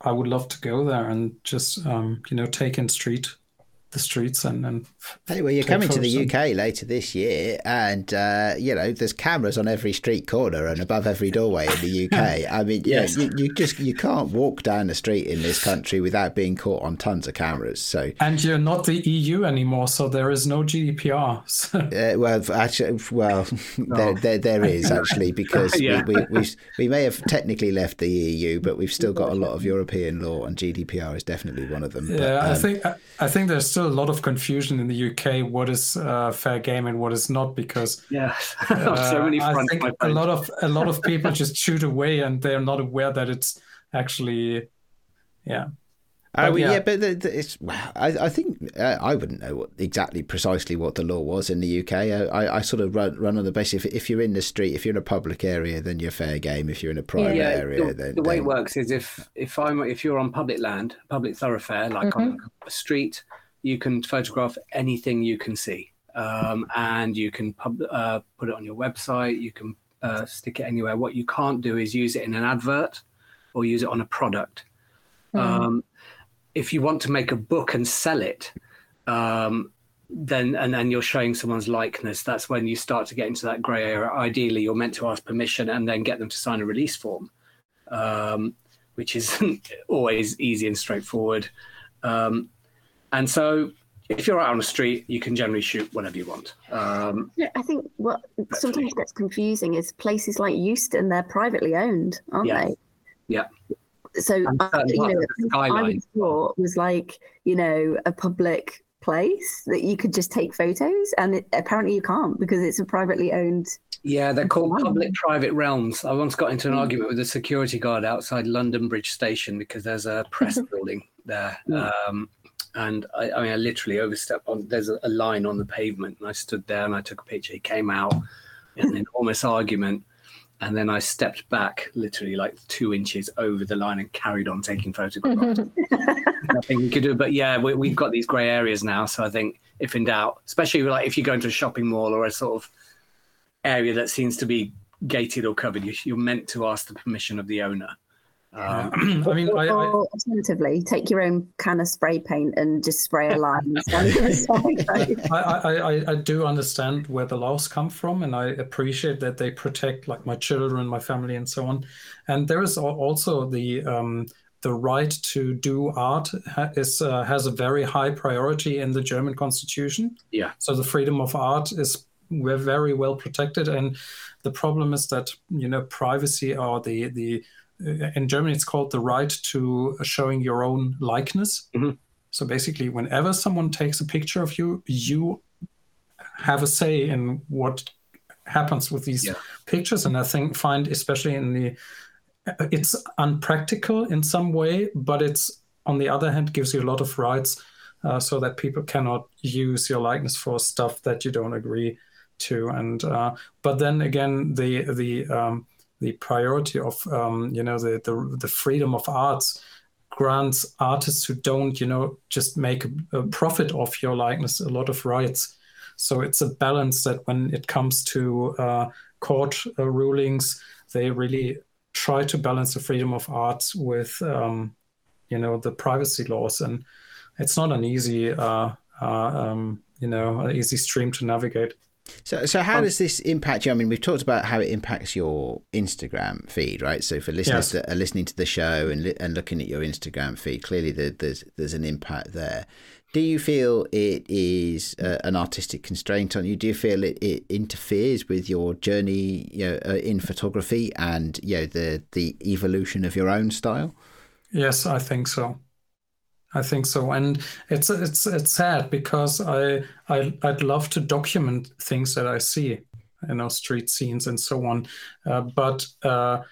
I would love to go there and just um, you know take in street the streets and and anyway you're coming to the UK later this year and uh, you know there's cameras on every street corner and above every doorway in the UK I mean yes. you, you just you can't walk down the street in this country without being caught on tons of cameras so and you're not the EU anymore so there is no GDPR so. uh, well actually well no. there, there, there is actually because yeah. we, we, we, we may have technically left the EU but we've still got a lot of European law and GDPR is definitely one of them yeah but, um, I think I think there's still a lot of confusion in the UK what is uh, fair game and what is not because yeah, uh, so many I think a lot of a lot of people just shoot away and they're not aware that it's actually yeah. Uh, but, yeah. yeah. but the, the, it's. I, I think uh, I wouldn't know what, exactly precisely what the law was in the UK. I, I sort of run, run on the basis if, if you're in the street, if you're in a public area, then you're fair game. If you're in a private yeah, area, the, then the way then... it works is if if I'm if you're on public land, public thoroughfare, like mm-hmm. on a street, you can photograph anything you can see, um, and you can pub, uh, put it on your website. You can uh, stick it anywhere. What you can't do is use it in an advert or use it on a product. Mm. Um, if you want to make a book and sell it, um, then and then you're showing someone's likeness. That's when you start to get into that grey area. Ideally, you're meant to ask permission and then get them to sign a release form, um, which isn't always easy and straightforward. Um, and so if you're out on the street, you can generally shoot whatever you want. Um, Yeah, I think what sometimes gets confusing is places like Euston, they're privately owned, aren't Yeah. they? Yeah. So, I, you know, I thought was like, you know, a public place that you could just take photos, and it, apparently you can't because it's a privately owned. yeah, they're called public-private realms. I once got into an argument with a security guard outside London Bridge Station because there's a press building there. Um, and I, I mean, I literally overstepped on. There's a, a line on the pavement, and I stood there and I took a picture. He came out in an enormous argument, and then I stepped back, literally like two inches over the line, and carried on taking photographs. Nothing we could do, but yeah, we, we've got these grey areas now. So I think, if in doubt, especially like if you go into a shopping mall or a sort of area that seems to be gated or covered, you, you're meant to ask the permission of the owner. Um, I mean, I, I, alternatively, take your own can of spray paint and just spray a line. and stand on the side. I, I, I, I do understand where the laws come from, and I appreciate that they protect like my children, my family, and so on. And there is also the um, the right to do art is uh, has a very high priority in the German constitution. Yeah. So the freedom of art is we're very well protected, and the problem is that you know privacy or the the in Germany it's called the right to showing your own likeness. Mhm. So basically, whenever someone takes a picture of you, you have a say in what happens with these Yeah. pictures. And I think find especially in the it's unpractical in some way, but it's on the other hand gives you a lot of rights, uh, so that people cannot use your likeness for stuff that you don't agree to. And uh, but then again, the the um, the priority of um, you know the, the the freedom of arts grants artists who don't you know just make a, a profit off your likeness a lot of rights. So it's a balance that when it comes to uh, court uh, rulings, they really try to balance the freedom of art with um, you know the privacy laws, and it's not an easy uh, uh, um, you know an easy stream to navigate. So, so how Um, does this impact you? I mean, we've talked about how it impacts your Instagram feed, right? So, for listeners Yes. that are listening to the show and li- and looking at your Instagram feed, clearly there, there's there's an impact there. Do you feel it is uh, an artistic constraint on you? Do you feel it, it interferes with your journey, you know, uh, in photography and you know the the evolution of your own style? Yes, I think so. I think so, and it's it's it's sad because I I I'd love to document things that I see, you know, street scenes and so on, uh, but uh,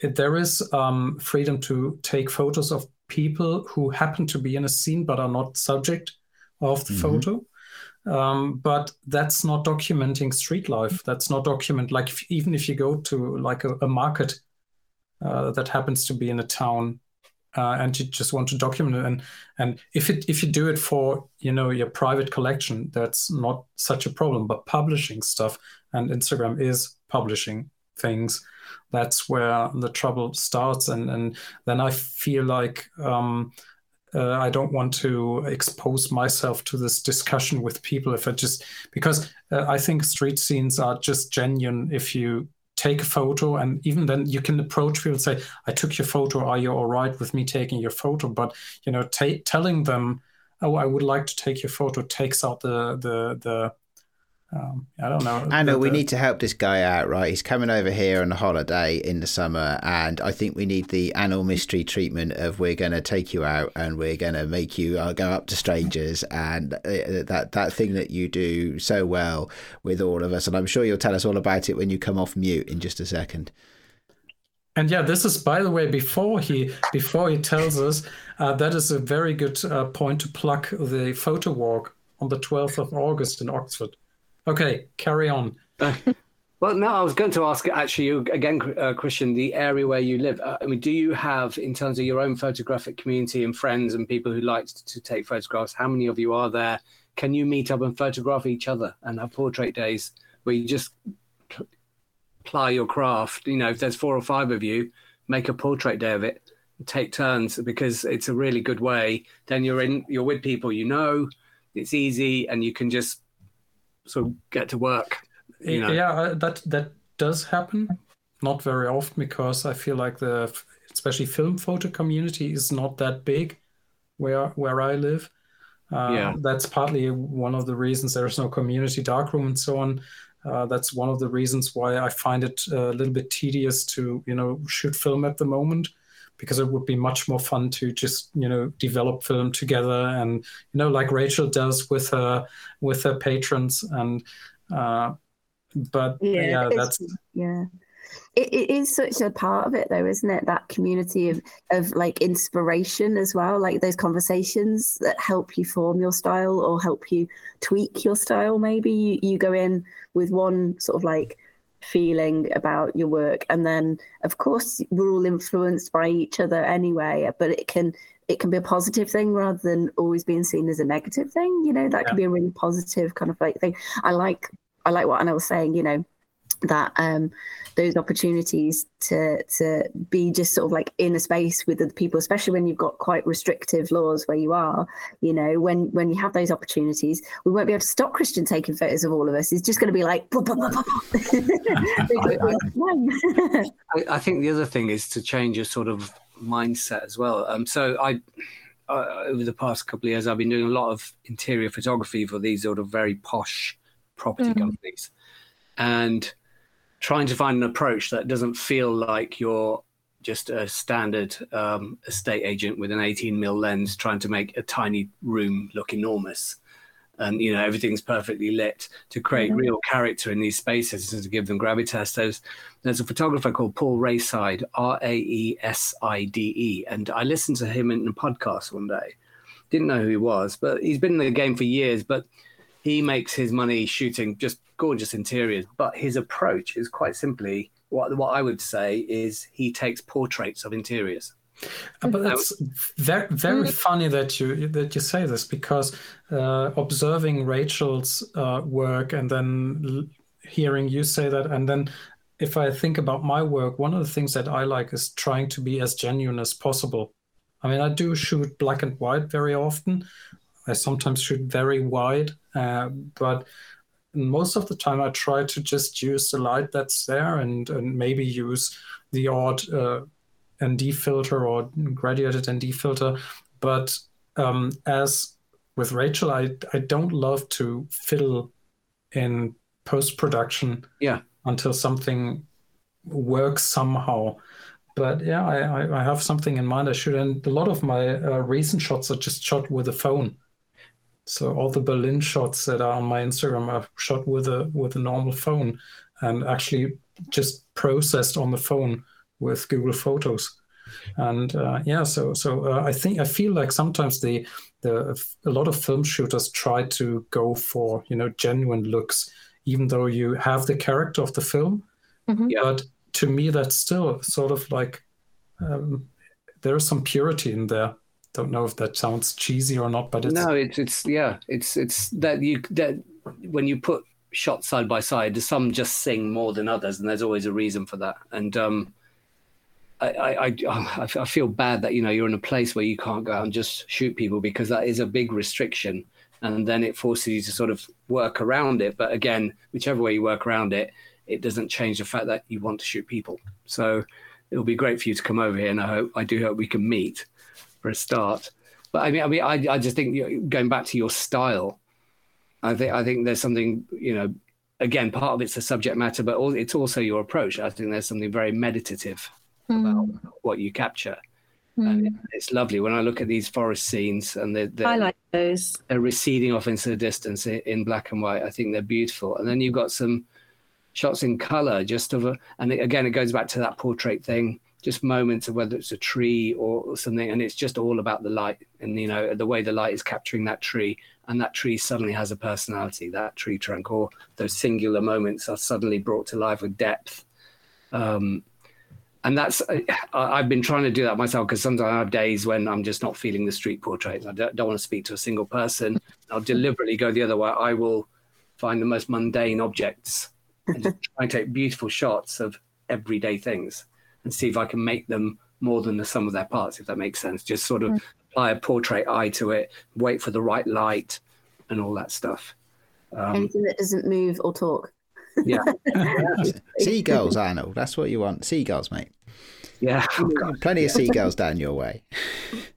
it, there is um, freedom to take photos of people who happen to be in a scene but are not subject of the Mhm. photo. Um, but that's not documenting street life. That's not document like if, even if you go to like a, a market uh, that happens to be in a town uh, and you just want to document it. And and if it if you do it for you know your private collection that's not such a problem. But publishing stuff and instagram is publishing things that's where the trouble starts. And and then i feel like um uh, I don't want to expose myself to this discussion with people if I just because uh, I think street scenes are just genuine if you take a photo and even then you can approach people and say i took your photo are you all right with me taking your photo? But you know ta- telling them oh i would like to take your photo takes out the the the um, i don't know I know the- we need to help this guy out, right? He's coming over here on a holiday in the summer, and I think we need the Anil Mistry treatment of we're going to take you out and we're going to make you uh, go up to strangers and uh, that that thing that you do so well with all of us. And I'm sure you'll tell us all about it when you come off mute in just a second. And yeah, this is by the way before he before he tells us uh, that is a very good uh, point to plug the photo walk on the 12th of August in Oxford. Okay, carry on. Well, no, I was going to ask actually you again, uh, Christian, the area where you live. Uh, I mean, do you have, in terms of your own photographic community and friends and people who like to take photographs, how many of you are there? Can you meet up and photograph each other and have portrait days where you just ply your craft? You know, if there's four or five of you, make a portrait day of it. Take turns because it's a really good way. Then you're in, you're with people you know. it's easy and you can just of get to work. You know? Yeah, uh, that that does happen. Not very often because I feel like the especially film photo community is not that big where where I live. Uh, yeah. That's partly one of the reasons there's no community darkroom and so on. Uh, that's one of the reasons why I find it a little bit tedious to you know shoot film at the moment because it would be much more fun to just you know develop film together. And you know like Rachel does with her with her patrons and uh, but yeah, yeah that's yeah. It, it is such a part of it though isn't it? That community of of like inspiration as well like those conversations that help you form your style or help you tweak your style maybe. You, you go in with one sort of like feeling about your work. And then of course we're all influenced by each other anyway but it can it can be a positive thing rather than always being seen as a negative thing you know? That yeah. can be a really positive kind of like thing. I like i like what Anil was saying you know that um those opportunities to to be just sort of like in a space with other people especially when you've got quite restrictive laws where you are you know when when you have those opportunities we won't be able to stop christian taking photos of all of us. He's just going to be like I, I, think the other thing is to change your sort of mindset as well. Um so i uh, over the past couple of years i've been doing a lot of interior photography for these sort of very posh property mm. companies. And trying to find an approach that doesn't feel like you're just a standard um, estate agent with an 18 mil lens trying to make a tiny room look enormous. And you know everything's perfectly lit to create mm-hmm. real character in these spaces and to give them gravitas. There's there's a photographer called paul raeside r-a-e-s-i-d-e and i listened to him in a podcast one day. Didn't know who he was but he's been in the game for years but he makes his money shooting just gorgeous interiors, but his approach is quite simply what what I would say is he takes portraits of interiors. Uh, but that's very very mm. funny that you that you say this because uh, observing Rachel's uh, work and then hearing you say that, and then if I think about my work, one of the things that I like is trying to be as genuine as possible. I mean, I do shoot black and white very often. I sometimes shoot very wide, uh, but most of the time I try to just use the light that's there and, and maybe use the odd uh, ND filter or graduated ND filter. But um, as with Rachel, I, I don't love to fiddle in post production yeah. until something works somehow. But yeah, I, I have something in mind I should. And a lot of my uh, recent shots are just shot with a phone. So all the Berlin shots that are on my Instagram are shot with a with a normal phone and actually just processed on the phone with Google Photos. And uh, yeah, so so uh, I think I feel like sometimes the the a lot of film shooters try to go for you know genuine looks, even though you have the character of the film. Mm-hmm. But to me, that's still sort of like um, there is some purity in there don't know if that sounds cheesy or not, but it's no, it's it's yeah, it's it's that you that when you put shots side by side, some just sing more than others, and there's always a reason for that. And um, I, I, I, I feel bad that you know you're in a place where you can't go out and just shoot people because that is a big restriction, and then it forces you to sort of work around it. But again, whichever way you work around it, it doesn't change the fact that you want to shoot people. So it'll be great for you to come over here, and I hope I do hope we can meet for a start. But I mean, I mean, I, I just think going back to your style, I think I think there's something you know. Again, part of it's the subject matter, but it's also your approach. I think there's something very meditative mm. about what you capture. Mm. And it's lovely when I look at these forest scenes and they're, like those. They're receding off into the distance in black and white. I think they're beautiful. And then you've got some shots in color, just of a, and again, it goes back to that portrait thing just moments of whether it's a tree or something and it's just all about the light and you know the way the light is capturing that tree and that tree suddenly has a personality that tree trunk or those singular moments are suddenly brought to life with depth um, and that's I, have been trying to do that myself because sometimes I have days when I'm just not feeling the street portraits. I don't, don't want to speak to a single person. I'll deliberately go the other way. I will find the most mundane objects and just try and take beautiful shots of everyday things and see if I can make them more than the sum of their parts, if that makes sense. Just sort of mm. apply a portrait eye to it, wait for the right light, and all that stuff. Um, Anything that doesn't move or talk. yeah, Seagulls, Anil. That's what you want. Seagulls, mate. yeah. Oh, God. Plenty of seagulls down your way.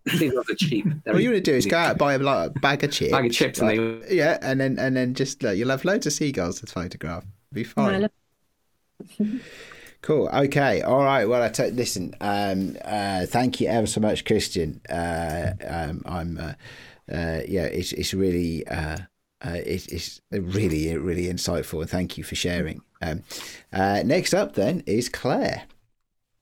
Seagulls are cheap. They're What you want to do is go out and buy a like, bag of chips. Bag of chips and like- yeah, and then and then just look, you'll have loads of seagulls to photograph. Be fine. love- Cool. Okay. All right. Well, I t- listen. Um, uh, thank you ever so much, Christian. Uh, um, I'm. Uh, uh, yeah, it's it's really. Uh, uh, it's, it's really really insightful and thank you for sharing. Um, uh, next up then is Clare.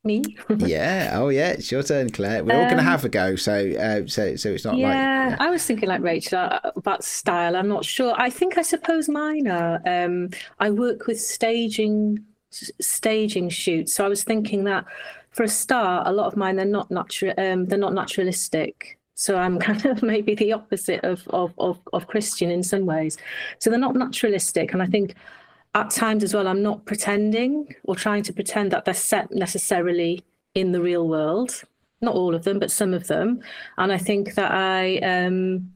Me? Yeah, oh yeah, it's your turn, Clare. We're all going to Um, have a go, so uh, so so it's not yeah, like I was thinking like Rachel uh, about style. I'm not sure. I think I suppose mine are. Um, I work with staging staging shoots, so I was thinking that for a start, a lot of mine they're not natural. Um, they're not naturalistic. So I'm kind of maybe the opposite of, of of of Christian in some ways. So they're not naturalistic, and I think at times as well, I'm not pretending or trying to pretend that they're set necessarily in the real world. Not all of them, but some of them. And I think that I, um,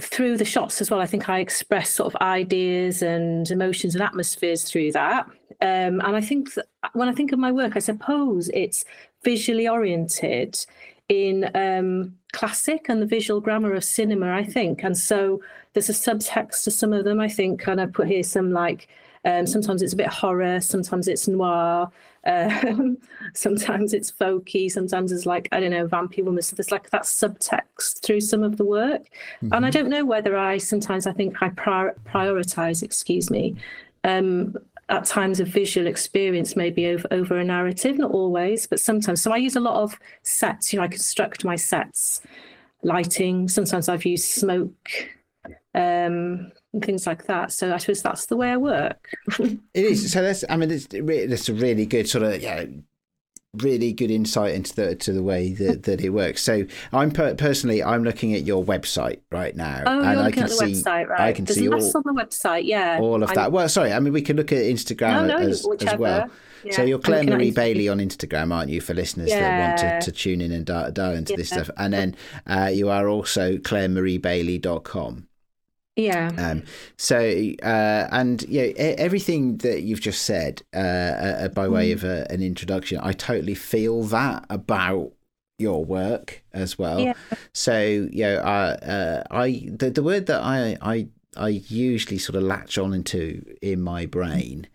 through the shots as well, I think I express sort of ideas and emotions and atmospheres through that. Um, and I think when I think of my work, I suppose it's visually oriented in um, classic and the visual grammar of cinema, I think. And so there's a subtext to some of them, I think, and I put here some like, um, sometimes it's a bit horror, sometimes it's noir, um, sometimes it's folky, sometimes it's like, I don't know, vampire woman. So there's like that subtext through some of the work. And I don't know whether I, sometimes I think I prior- prioritize, excuse me, um, at times of visual experience maybe over over a narrative not always but sometimes so i use a lot of sets you know i construct my sets lighting sometimes i've used smoke um and things like that so i suppose that's the way i work It is. So that's. I mean, it's that's a really good sort of yeah, really good insight into the to the way that, that it works. So I'm per- personally, I'm looking at your website right now, oh and I can the see website right I can there's see all on the website yeah all of I'm- that. Well, sorry. I mean, we can look at Instagram no, no, as, as well. So you're Clare Marie Bailey on Instagram, aren't you? For listeners that want to, to tune in and dial, dial into this stuff, and then uh, you are also ClareMarieBailey.com. yeah Um, so, uh, and yeah, e- everything that you've just said, uh, uh, by way of a, an introduction, I totally feel that about your work as well. Yeah. So, you know, I, uh, I the, the word that I, I, I usually sort of latch on into in my brain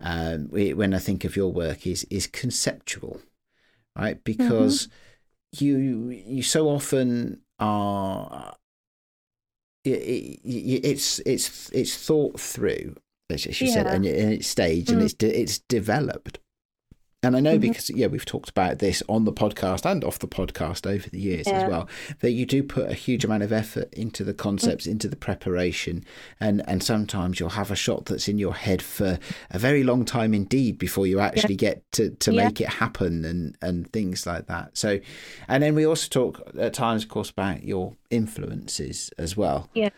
um, when I think of your work is is conceptual, right? Because you you so often are it, it, it's it's it's thought through, as she said, Yeah. and, and it's staged and Mm. it's de- it's developed. And I know Mhm. because yeah, we've talked about this on the podcast and off the podcast over the years Yeah. as well. That you do put a huge amount of effort into the concepts, Mm. into the preparation, and and sometimes you'll have a shot that's in your head for a very long time indeed before you actually get to to Yeah. make it happen and and things like that. So, and then we also talk at times, of course, about your influences as well. Yeah.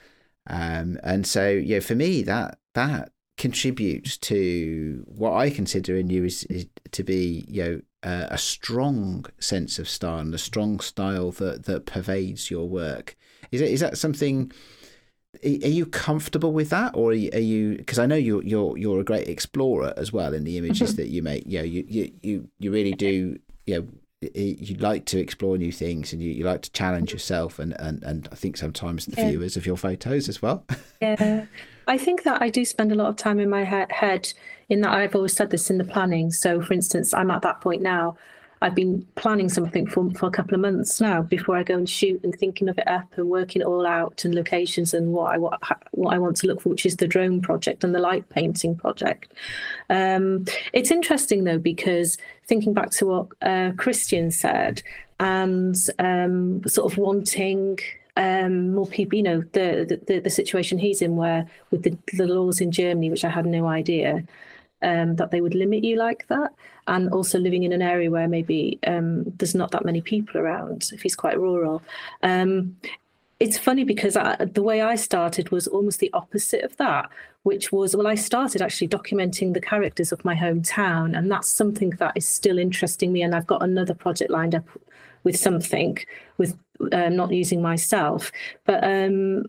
Um, and so, yeah, for me, that that contributes to what I consider in you is, is to be, you know, uh, a strong sense of style and a strong style that that pervades your work. Is it is that something? Are you comfortable with that, or are you? Because I know you're you're you're a great explorer as well in the images that you make. You know, you you you, you really do. You know, you like to explore new things and you, you like to challenge yourself and, and, and I think sometimes the Yeah. viewers of your photos as well. Yeah, I think that I do spend a lot of time in my head. In that, I've always said this in the planning. So, for instance, I'm at that point now. I've been planning something for for a couple of months now before I go and shoot, and thinking of it up and working it all out and locations and what I what, what I want to look for, which is the drone project and the light painting project. Um, it's interesting though because thinking back to what uh, Christian said and um, sort of wanting um, more people, you know, the, the the situation he's in, where with the, the laws in Germany, which I had no idea um, that they would limit you like that, and also living in an area where maybe um, there's not that many people around, if he's quite rural. Um, it's funny because I, the way I started was almost the opposite of that, which was well, I started actually documenting the characters of my hometown, and that's something that is still interesting me. And I've got another project lined up with something with uh, not using myself, but um,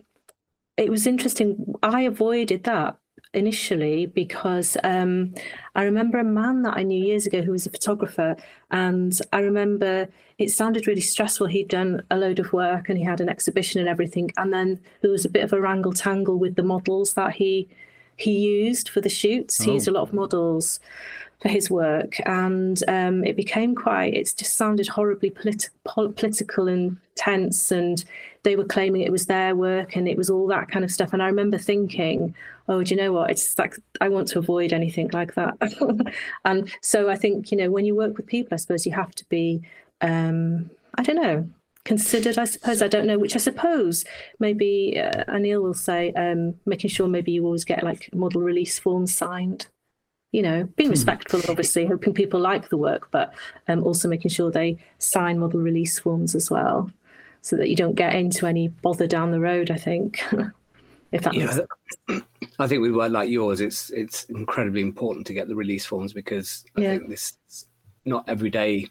it was interesting. I avoided that initially because um, I remember a man that I knew years ago who was a photographer, and I remember it sounded really stressful. He'd done a load of work and he had an exhibition and everything, and then there was a bit of a wrangle tangle with the models that he he used for the shoots. Oh. He used a lot of models for his work, and um, it became quite. It just sounded horribly politi- political and tense, and they were claiming it was their work, and it was all that kind of stuff. And I remember thinking, "Oh, do you know what? It's like I want to avoid anything like that." and so I think you know when you work with people, I suppose you have to be. Um, I don't know considered i suppose i don't know which i suppose maybe uh, anil will say um, making sure maybe you always get like model release forms signed you know, being hmm. respectful, obviously, hoping people like the work, but um, also making sure they sign model release forms as well, so that you don't get into any bother down the road. I think, if that yeah, makes I think with work like yours, it's it's incredibly important to get the release forms because I yeah. think this is not everyday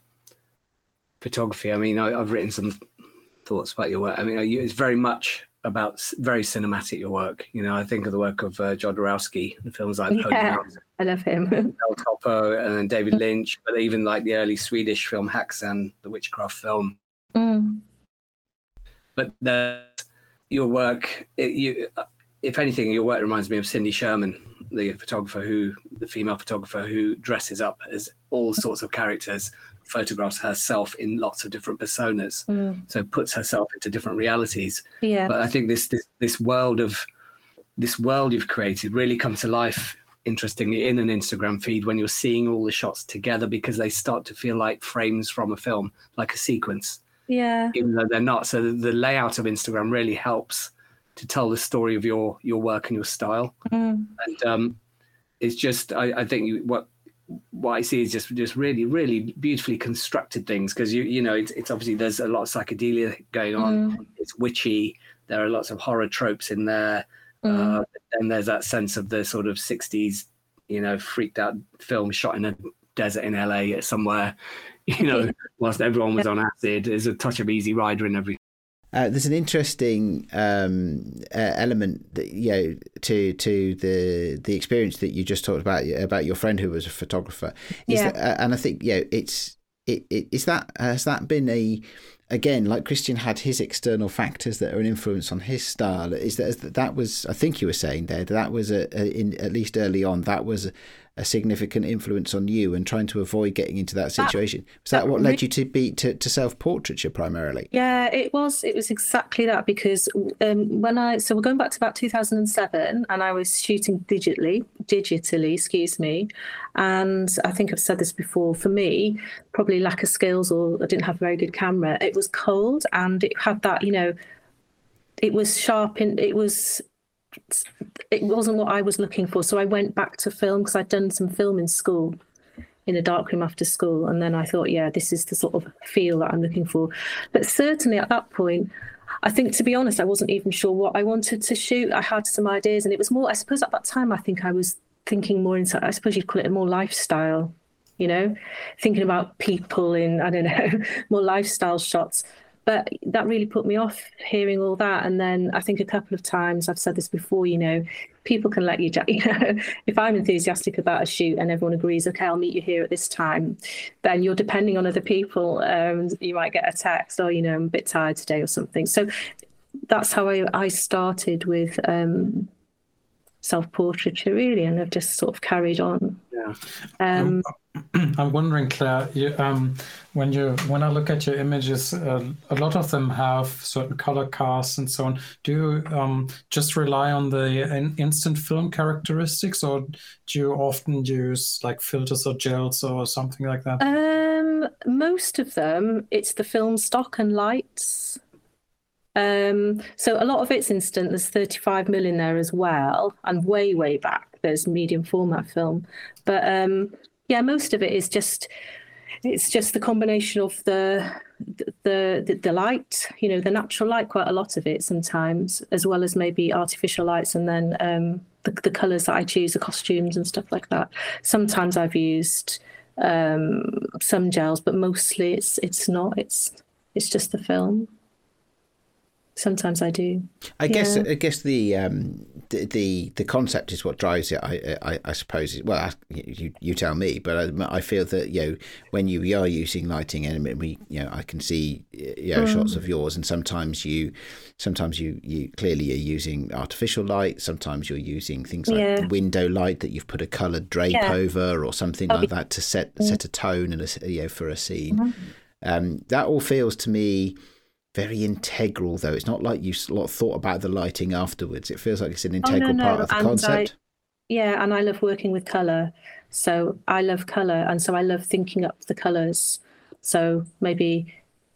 photography. I mean, I, have written some thoughts about your work. I mean, it's very much about very cinematic your work. You know, I think of the work of uh, Jodorowsky and films like yeah, I love him. El Topo and then David Lynch, but even like the early Swedish film Häxan, the witchcraft film. Mm. But the, your work, it, you, if anything, your work reminds me of Cindy Sherman, the photographer who, the female photographer who dresses up as all sorts of characters photographs herself in lots of different personas. Mm. so puts herself into different realities. Yeah. But i think this this this world of this world you've created really comes to life interestingly in an instagram feed when you're seeing all the shots together because they start to feel like frames from a film like a sequence. Yeah. Even though they're not. So the, the layout of instagram really helps to tell the story of your your work and your style. Mm. and um it's just I, I think you, what what I see is just just really really beautifully constructed things because you you know it's, it's obviously there's a lot of psychedelia going on. Mm. It's witchy. There are lots of horror tropes in there, mm. uh, and there's that sense of the sort of '60s, you know, freaked out film shot in a desert in LA somewhere. You know, whilst everyone was on acid, there's a touch of Easy Rider in every uh, there's an interesting um, uh, element that you know to to the the experience that you just talked about about your friend who was a photographer. Is yeah. That, uh, and I think yeah, it's it, it is that has that been a again like Christian had his external factors that are an influence on his style. Is that that was I think you were saying there that was a, a in at least early on that was a significant influence on you and trying to avoid getting into that situation. That, was that, that what led you to be to, to self portraiture primarily? Yeah, it was. It was exactly that because um, when I so we're going back to about 2007 and I was shooting digitally, digitally, excuse me, and I think I've said this before. For me, probably lack of skills or I didn't have a very good camera. It was cold and it had that you know. It was sharp in it was it wasn't what I was looking for. So I went back to film because I'd done some film in school, in a darkroom after school, and then I thought, yeah, this is the sort of feel that I'm looking for. But certainly at that point, I think to be honest, I wasn't even sure what I wanted to shoot. I had some ideas, and it was more. I suppose at that time, I think I was thinking more into. I suppose you'd call it more lifestyle. You know, thinking about people in I don't know more lifestyle shots but that really put me off hearing all that. And then I think a couple of times I've said this before, you know, people can let you down. You know, if I'm enthusiastic about a shoot and everyone agrees, okay, I'll meet you here at this time, then you're depending on other people. Um, you might get a text, or you know, I'm a bit tired today or something. So that's how I, I started with um, self portraiture, really, and I've just sort of carried on. Yeah. Um, I'm wondering, Clare, you, um, when you when I look at your images, uh, a lot of them have certain color casts and so on. Do you um, just rely on the instant film characteristics, or do you often use like filters or gels or something like that? Um, most of them, it's the film stock and lights. Um, so a lot of it's instant. There's 35 million there as well, and way way back there's medium format film. But um, yeah, most of it is just it's just the combination of the, the the the light, you know, the natural light. Quite a lot of it sometimes, as well as maybe artificial lights, and then um, the the colors that I choose, the costumes and stuff like that. Sometimes I've used um, some gels, but mostly it's it's not. It's it's just the film. Sometimes I do. I guess I guess the um the, the the concept is what drives it. I I, I suppose. Well, I- you you tell me, but I, I feel that you know when you are using lighting and we you know I can see you know shots of yours, and sometimes you sometimes you you clearly are using artificial light. Sometimes you're using things like Yeah. window light that you've put a coloured drape Yeah. over or something Oh, like that to set set a tone and a you know for a scene. Mm-hmm. Um, that all feels to me very integral, though. It's not like you s- lot thought about the lighting afterwards. It feels like it's an Oh, no, integral no, part of the and I- concept. Yeah, and I love working with color. So I love color, and so I love thinking up the colors. So maybe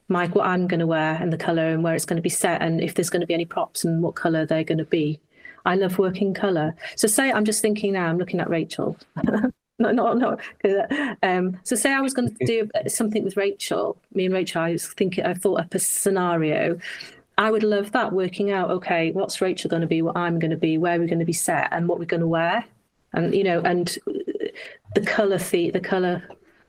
Mike, what I'm going to wear and the color and where it's going to be set, and if there's going to be any props and what color they're going to be. I love working color. So say I'm just thinking now. I'm looking at Rachel. no, no, no. uh, Um, so say I was going to do something with Rachel. Me and Rachel. I was thinking. I thought up a scenario. I would love that working out. Okay, what's Rachel going to be? What I'm going to be? Where we're going to be set, and what we're going to wear, and you know, and the color, the the color.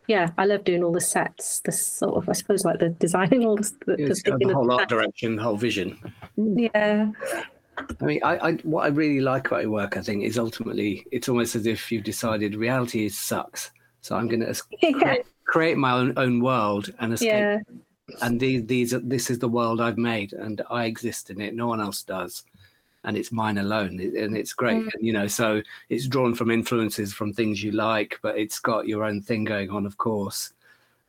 Yeah, I love doing all the sets. The sort of, I suppose, like the designing all the, the, It's got thinking the whole art direction, the whole vision. Yeah, I mean, I, I what I really like about your work, I think, is ultimately it's almost as if you've decided reality is sucks. So I'm going to yeah, create, my own own world and escape. yeah, And these these are, this is the world I've made, and I exist in it. No one else does, and it's mine alone. And it's great. Mm. And, you know, so it's drawn from influences from things you like, but it's got your own thing going on, of course.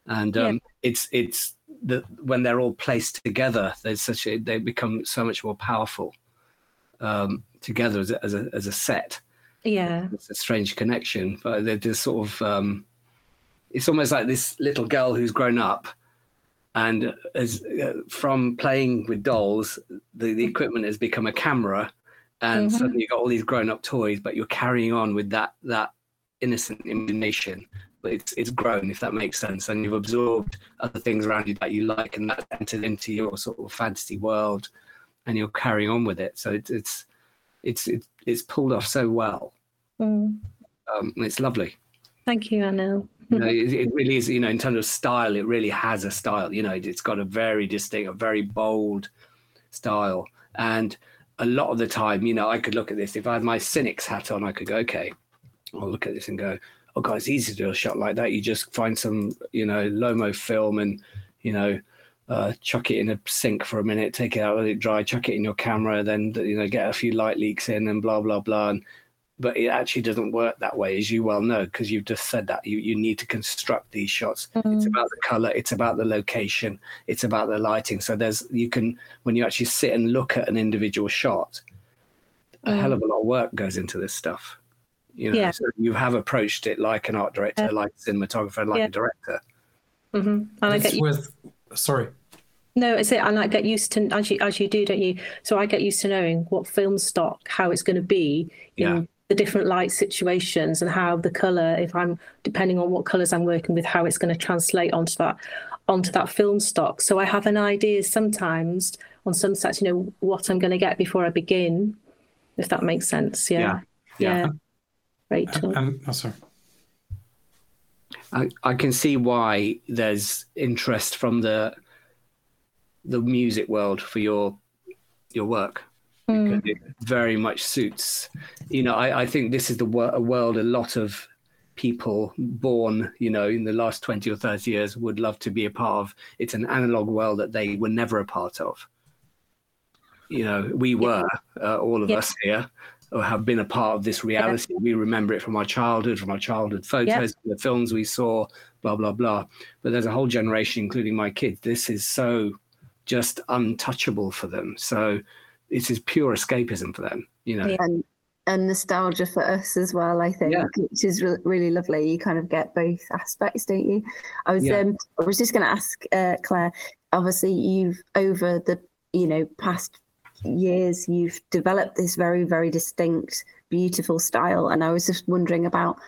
And Yeah. um, it's it's the when they're all placed together, there's such a they become so much more powerful um, together as a, as a as a set. Yeah, it's a strange connection but they're just sort of um it's almost like this little girl who's grown up and as uh, from playing with dolls the, the equipment has become a camera and Mhm. suddenly you've got all these grown-up toys but you're carrying on with that that innocent imagination but it's it's grown if that makes sense. And you've absorbed other things around you that you like and that entered into your sort of fantasy world and you're carrying on with it so it's it's it's it's, it's pulled off so well Mm. um, it's lovely. Thank you, Anil. You know, it, it really is. You know, in terms of style, it really has a style. You know, it's got a very distinct, a very bold style. And a lot of the time, you know, I could look at this. If I had my cynic's hat on, I could go, okay, I'll look at this and go, oh god, it's easy to do a shot like that. You just find some, you know, Lomo film and, you know, uh, chuck it in a sink for a minute, take it out, let it dry, chuck it in your camera, then you know, get a few light leaks in and blah blah blah. And but it actually doesn't work that way, as you well know, because you've just said that you you need to construct these shots. It's about the color, it's about the location, it's about the lighting. So there's you can when you actually sit and look at an individual shot, a hell of a lot of work goes into this stuff. You know, Yeah. so you have approached it like an art director, Yeah. like a cinematographer, like Yeah. a director. hmm And I It's get you. with sorry. No, it's it, and I get used to as you as you do, don't you? So I get used to knowing what film stock, how it's going to be in Yeah. the different light situations, and how the color, if I'm depending on what colors I'm working with, how it's going to translate onto that onto that film stock. So I have an idea sometimes on some sets, you know, what I'm going to get before I begin, if that makes sense. Yeah, Yeah. yeah. Rachel. And oh, sorry. I, I can see why there's interest from the the music world for your your work. Because it very much suits you know I, I think this is the wor- a world a lot of people born you know in the last 20 or 30 years would love to be a part of. It's an analog world that they were never a part of. You know we were uh, all of Yeah. us here or have been a part of this reality. We remember it from our childhood from our childhood photos the films we saw blah blah blah. But there's a whole generation including my kids. This is so just untouchable for them. So this is pure escapism for them you know? Yeah. and and nostalgia for us as well i think Yeah. which is re- really lovely. You kind of get both aspects don't you? I was Yeah. um i was just going to ask uh, clare obviously you've over the you know past years you've developed this very very distinct beautiful style and i was just wondering about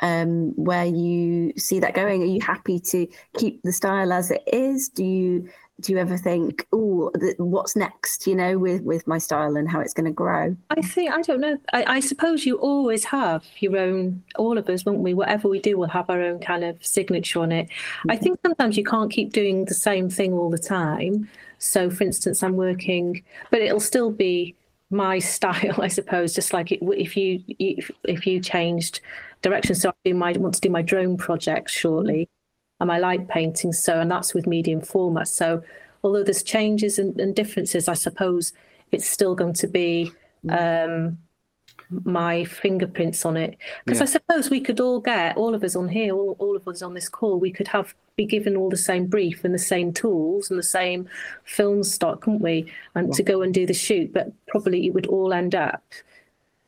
um where you see that going are you happy to keep the style as it is do you do you ever think, oh, what's next? You know, with with my style and how it's going to grow. I think I don't know. I, I, suppose you always have your own. All of us, won't we? Whatever we do, we'll have our own kind of signature on it. Mm-hmm. I think sometimes you can't keep doing the same thing all the time. So, for instance, I'm working, but it'll still be my style, I suppose. Just like it, if you if, if you changed direction, so I do my want to do my drone project shortly and I like painting. So, and that's with medium format. So, although there's changes and, and differences, I suppose it's still going to be um, my fingerprints on it. Because yeah. I suppose we could all get, all of us on here, all, all of us on this call, we could have be given all the same brief and the same tools and the same film stock, couldn't we? And to go and do the shoot, but probably it would all end up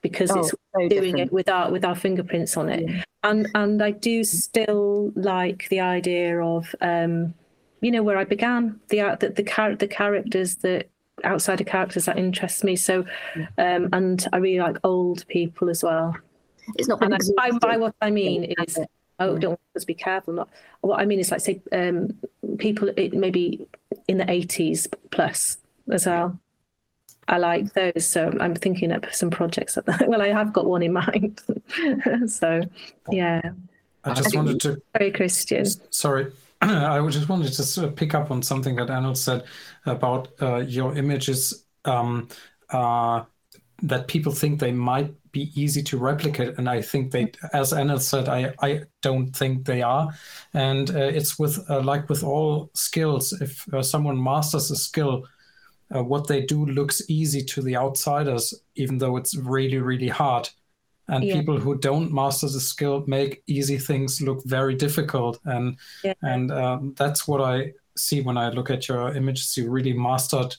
because oh, it's so doing different. it with our with our fingerprints on it. Yeah. And and I do still like the idea of um, you know where I began the the the, char- the characters that outsider characters that interest me. So um, and I really like old people as well. It's not and I, by, by what I mean is oh don't let's be careful not what I mean is like say um, people it, maybe in the 80s plus as well I like those. So I'm thinking of some projects at that. Well, I have got one in mind. so, yeah. I just I wanted to. Very Christian. Sorry. I just wanted to sort of pick up on something that Arnold said about uh, your images um, uh, that people think they might be easy to replicate. And I think they, as Anna said, I, I don't think they are. And uh, it's with, uh, like with all skills, if uh, someone masters a skill, uh, what they do looks easy to the outsiders, even though it's really, really hard. And yeah. people who don't master the skill make easy things look very difficult. And yeah. and um, that's what I see when I look at your images. You really mastered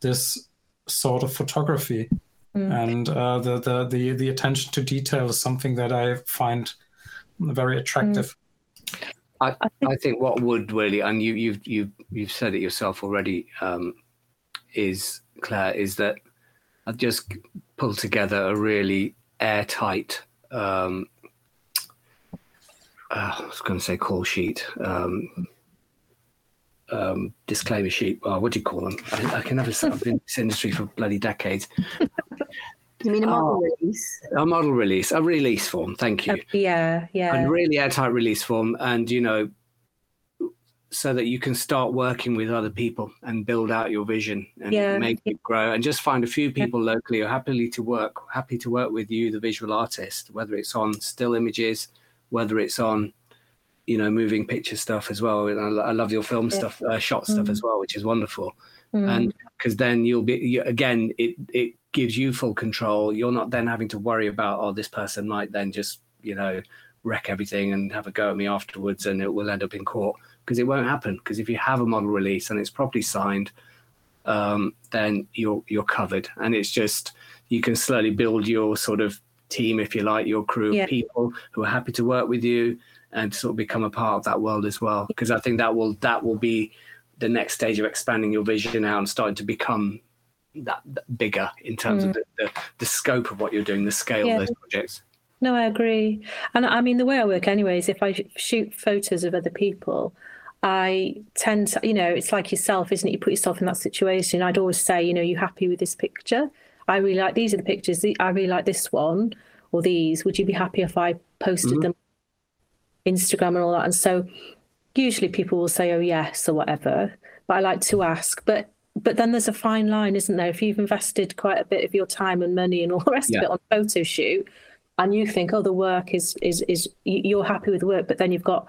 this sort of photography, mm. and uh, the, the the the attention to detail is something that I find very attractive. Mm. I, I think what would really, and you, you've you've you've said it yourself already, um, is Clare is that I've just pulled together a really airtight. Um, uh, I was going to say call sheet, um, um, disclaimer sheet. Oh, what do you call them? I, I can never. I've been in this industry for bloody decades. You mean a model oh, release? A model release, a release form. Thank you. Uh, yeah, yeah. And really airtight release form, and you know, so that you can start working with other people and build out your vision and yeah. make it grow and just find a few people yeah. locally who are happily to work happy to work with you the visual artist whether it's on still images whether it's on you know moving picture stuff as well and i, love your film yeah. stuff uh, shot mm. stuff as well which is wonderful mm. and because then you'll be you, again it it gives you full control you're not then having to worry about oh this person might then just you know wreck everything and have a go at me afterwards and it will end up in court because it won't happen. Because if you have a model release and it's properly signed, um, then you're you're covered. And it's just you can slowly build your sort of team, if you like, your crew yeah. of people who are happy to work with you and sort of become a part of that world as well. Because I think that will that will be the next stage of expanding your vision out and starting to become that, that bigger in terms mm. of the, the, the, scope of what you're doing, the scale yeah. of those projects. No, I agree. And I mean, the way I work, anyways, if I shoot photos of other people, I tend to, you know, it's like yourself, isn't it? You put yourself in that situation. I'd always say, you know, you happy with this picture? I really like these are the pictures. I really like this one or these. Would you be happy if I posted mm-hmm. them Instagram and all that? And so usually people will say, oh, yes, or whatever. But I like to ask. But but then there's a fine line, isn't there? If you've invested quite a bit of your time and money and all the rest yeah. of it on a photo shoot, and you think, oh, the work is is is you're happy with the work, but then you've got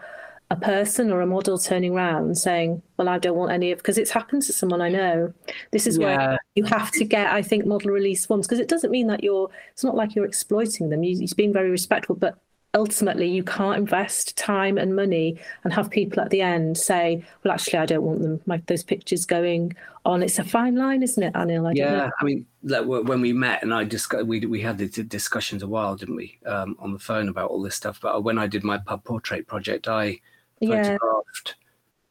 a person or a model turning around saying, "Well, I don't want any of," because it's happened to someone I know. This is yeah. where you have to get, I think, model release forms because it doesn't mean that you're. It's not like you're exploiting them. You, are being very respectful, but ultimately, you can't invest time and money and have people at the end say, "Well, actually, I don't want them. My, those pictures going on." It's a fine line, isn't it, Anil? I yeah, I mean, like, when we met and I discussed, we we had the discussions a while, didn't we, um, on the phone about all this stuff. But when I did my pub portrait project, I photographed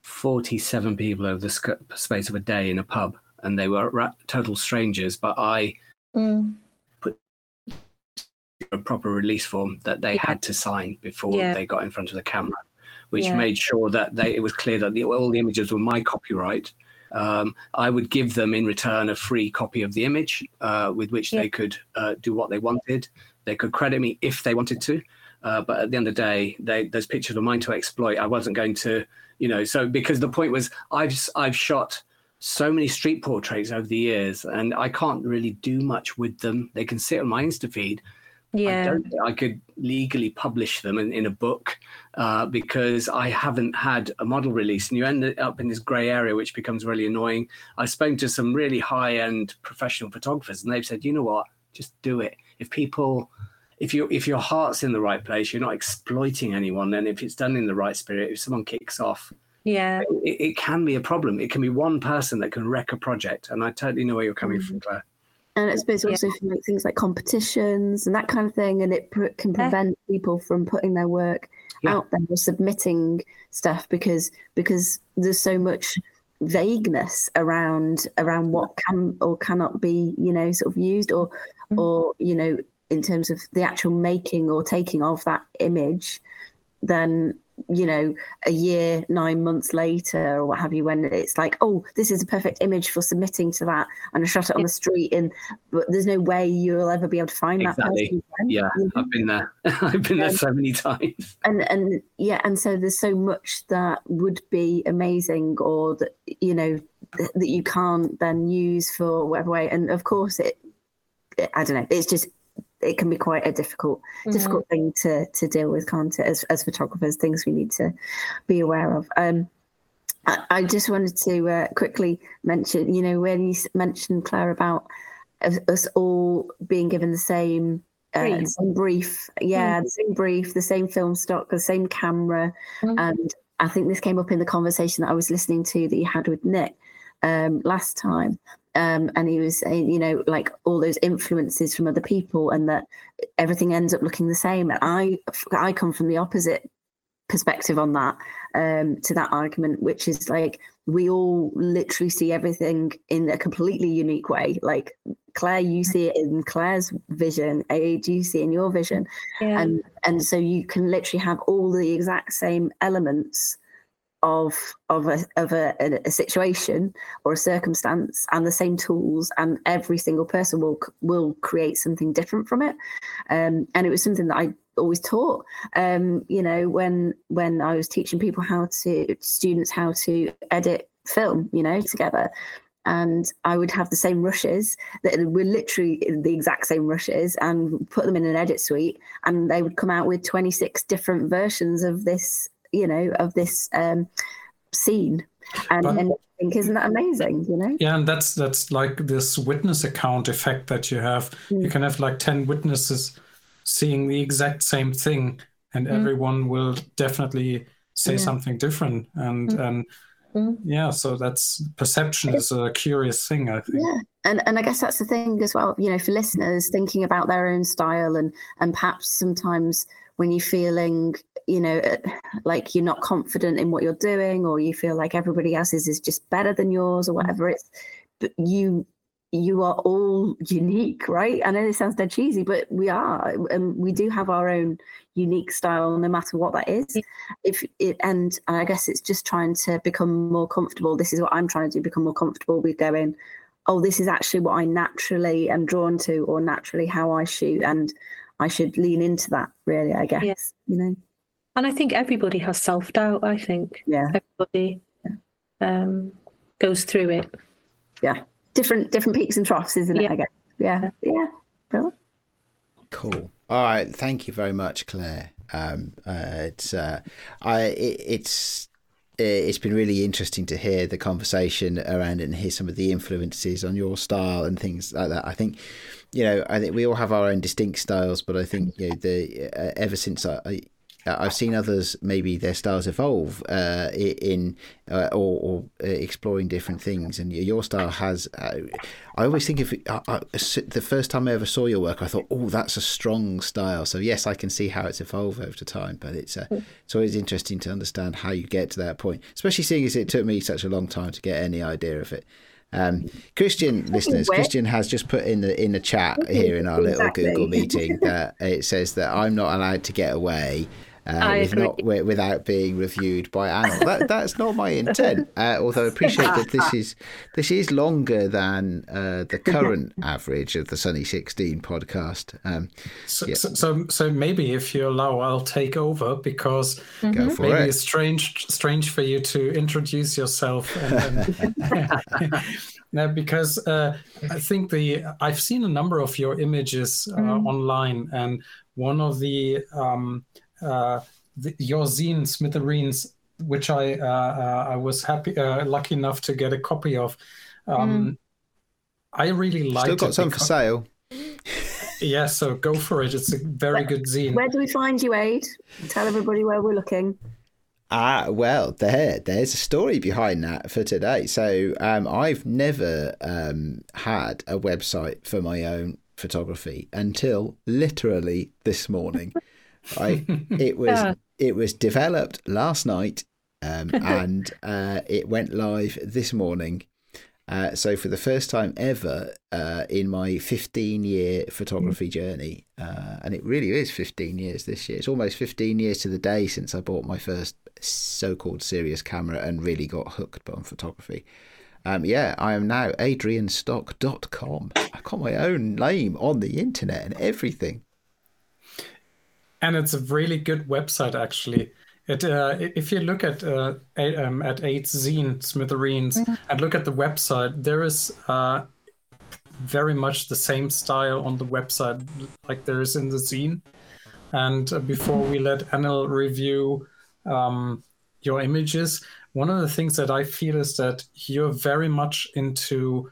47 people over the space of a day in a pub, and they were total strangers. But I mm. put a proper release form that they yeah. had to sign before yeah. they got in front of the camera, which yeah. made sure that they, it was clear that the, all the images were my copyright. Um, I would give them in return a free copy of the image uh, with which Yeah. they could uh, do what they wanted. They could credit me if they wanted to. Uh, but at the end of the day, they, those pictures were mine to exploit. I wasn't going to, you know, so because the point was, I've I've shot so many street portraits over the years, and I can't really do much with them. They can sit on my Insta feed. I Yeah. don't I could legally publish them in, in a book uh, because I haven't had a model release, and you end up in this grey area, which becomes really annoying. I've spoken to some really high-end professional photographers, and they've said, you know what, just do it. If people if you if your heart's in the right place, you're not exploiting anyone. Then if it's done in the right spirit, if someone kicks off, Yeah. it, it can be a problem. It can be one person that can wreck a project. And I totally know where you're coming from, Clare. And I suppose also if you make things like competitions and that kind of thing, and it pr- can prevent people from putting their work Yeah. out there or submitting stuff because because there's so much vagueness around around what can or cannot be you know sort of used or Mm. or you know in terms of the actual making or taking of that image then you know a year nine months later or what have you when it's like oh this is a perfect image for submitting to that and i shot it on the street and but there's no way you'll ever be able to find that Exactly. person. Yeah, I've been there. I've been there so many times. and and yeah and so there's so much that would be amazing or that you know th- that you can't then use for whatever way and of course it, it i don't know it's just it can be quite a difficult difficult thing to to deal with can't it as, as photographers things we need to be aware of um I, I just wanted to uh, quickly mention, you know, when you mentioned Clare about us all being given the same uh, Brief. same brief, yeah, the same brief, the same film stock, the same camera, Mm. and I think this came up in the conversation that I was listening to that you had with Nick um, last time. Um, and he was saying, you know, like all those influences from other people, and that everything ends up looking the same. And I, I come from the opposite perspective on that um to that argument which is like we all literally see everything in a completely unique way like clare you see it in clare's vision Ade you see in your vision Yeah. and and so you can literally have all the exact same elements of of a of a, a, a situation or a circumstance and the same tools and every single person will will create something different from it. Um and it was something that i always taught. Um you know when when i was teaching people how to students how to edit film you know together. And I would have the same rushes that were literally the exact same rushes and put them in an edit suite. And they would come out with 26 different versions of this you know of this um scene and, But- and I think isn't that amazing you know Yeah, and that's that's like this witness account effect that you have. You Mm. can have like 10 witnesses seeing the exact same thing, and Mm. everyone will definitely say Yeah. something different. And and Mm. yeah, so that's perception is a curious thing, I think. yeah and and i guess that's the thing as well you know for listeners thinking about their own style and and perhaps sometimes when you're feeling you know uh, like you're not confident in what you're doing or you feel like everybody else's is just better than yours or whatever it's but you you are all unique right? I know this sounds dead cheesy but we are and we do have our own unique style no matter what that is. If it and i guess it's just trying to become more comfortable. This is what i'm trying to do become more comfortable with going oh this is actually what i naturally am drawn to or naturally how i shoot and i should lean into that really i guess Yeah. you know And I think everybody has self doubt. I think yeah everybody um, goes through it. Yeah. Different different peaks and troughs isn't it Yeah. i guess yeah yeah Brilliant. Cool. All right. Thank you very much, Clare. Um, uh, it's uh, I it, it's it's been really interesting to hear the conversation around and hear some of the influences on your style and things like that. I think, you know, I think we all have our own distinct styles, but I think you know the uh, ever since I. I I've seen others maybe their styles evolve uh, in uh, or, or uh, exploring different things, and your style has. Uh, I always think if it, I, I, the first time I ever saw your work, I thought, "Oh, that's a strong style." So yes, I can see how it's evolved over time, but it's uh, it's always interesting to understand how you get to that point, especially seeing as it took me such a long time to get any idea of it. Um, Christian listeners, Christian has just put in the in the chat here in our little Exactly. Google meeting that it says that I'm not allowed to get away uh, with not, without being reviewed by Anil. That, that's not my intent. Uh, although I appreciate that this is this is longer than uh, the current average of the Sunny 16 podcast. Um, so, yeah. so, so, so, maybe if you allow, I'll take over because mm-hmm. maybe it. it's strange strange for you to introduce yourself. And, and no, because uh, I think the I've seen a number of your images uh, mm. online, and one of the um, uh, the, your zine Smithereens, which I uh, uh, I was happy uh, lucky enough to get a copy of. Um, mm. I really like. Still got some because... for sale. yeah, so go for it. It's a very where, good zine. Where do we find you, Ade? Tell everybody where we're looking. Ah, well, there, there's a story behind that for today. So, um, I've never um, had a website for my own photography until literally this morning. Right, it was yeah. it was developed last night, um, and uh, it went live this morning. Uh, so for the first time ever uh, in my 15 year photography mm. journey, uh, and it really is 15 years this year. It's almost 15 years to the day since I bought my first so-called serious camera and really got hooked on photography. Um, yeah, I am now adrianstock.com. I got my own name on the internet and everything. And it's a really good website, actually. It, uh, if you look at uh, um, at Ade zine smithereens mm-hmm. and look at the website, there is uh, very much the same style on the website like there is in the zine. And uh, before we let Anil review um, your images, one of the things that I feel is that you're very much into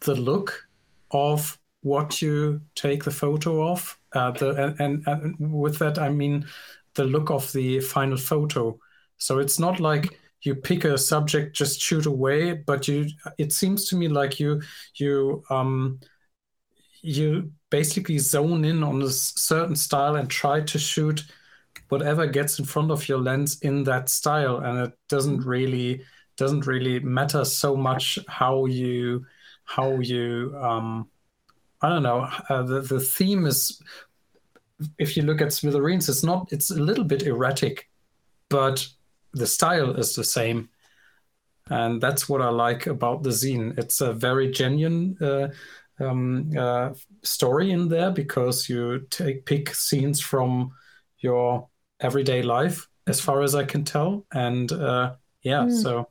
the look of what you take the photo of. Uh, the, and, and, and with that, I mean the look of the final photo. So it's not like you pick a subject, just shoot away, but you. It seems to me like you you um, you basically zone in on a certain style and try to shoot whatever gets in front of your lens in that style, and it doesn't really doesn't really matter so much how you how you um, I don't know. Uh, the the theme is if you look at Smithereens, it's not. It's a little bit erratic, but the style is the same, and that's what I like about the zine. It's a very genuine uh, um, uh, story in there because you take pick scenes from your everyday life, as far as I can tell, and uh, yeah, mm. so.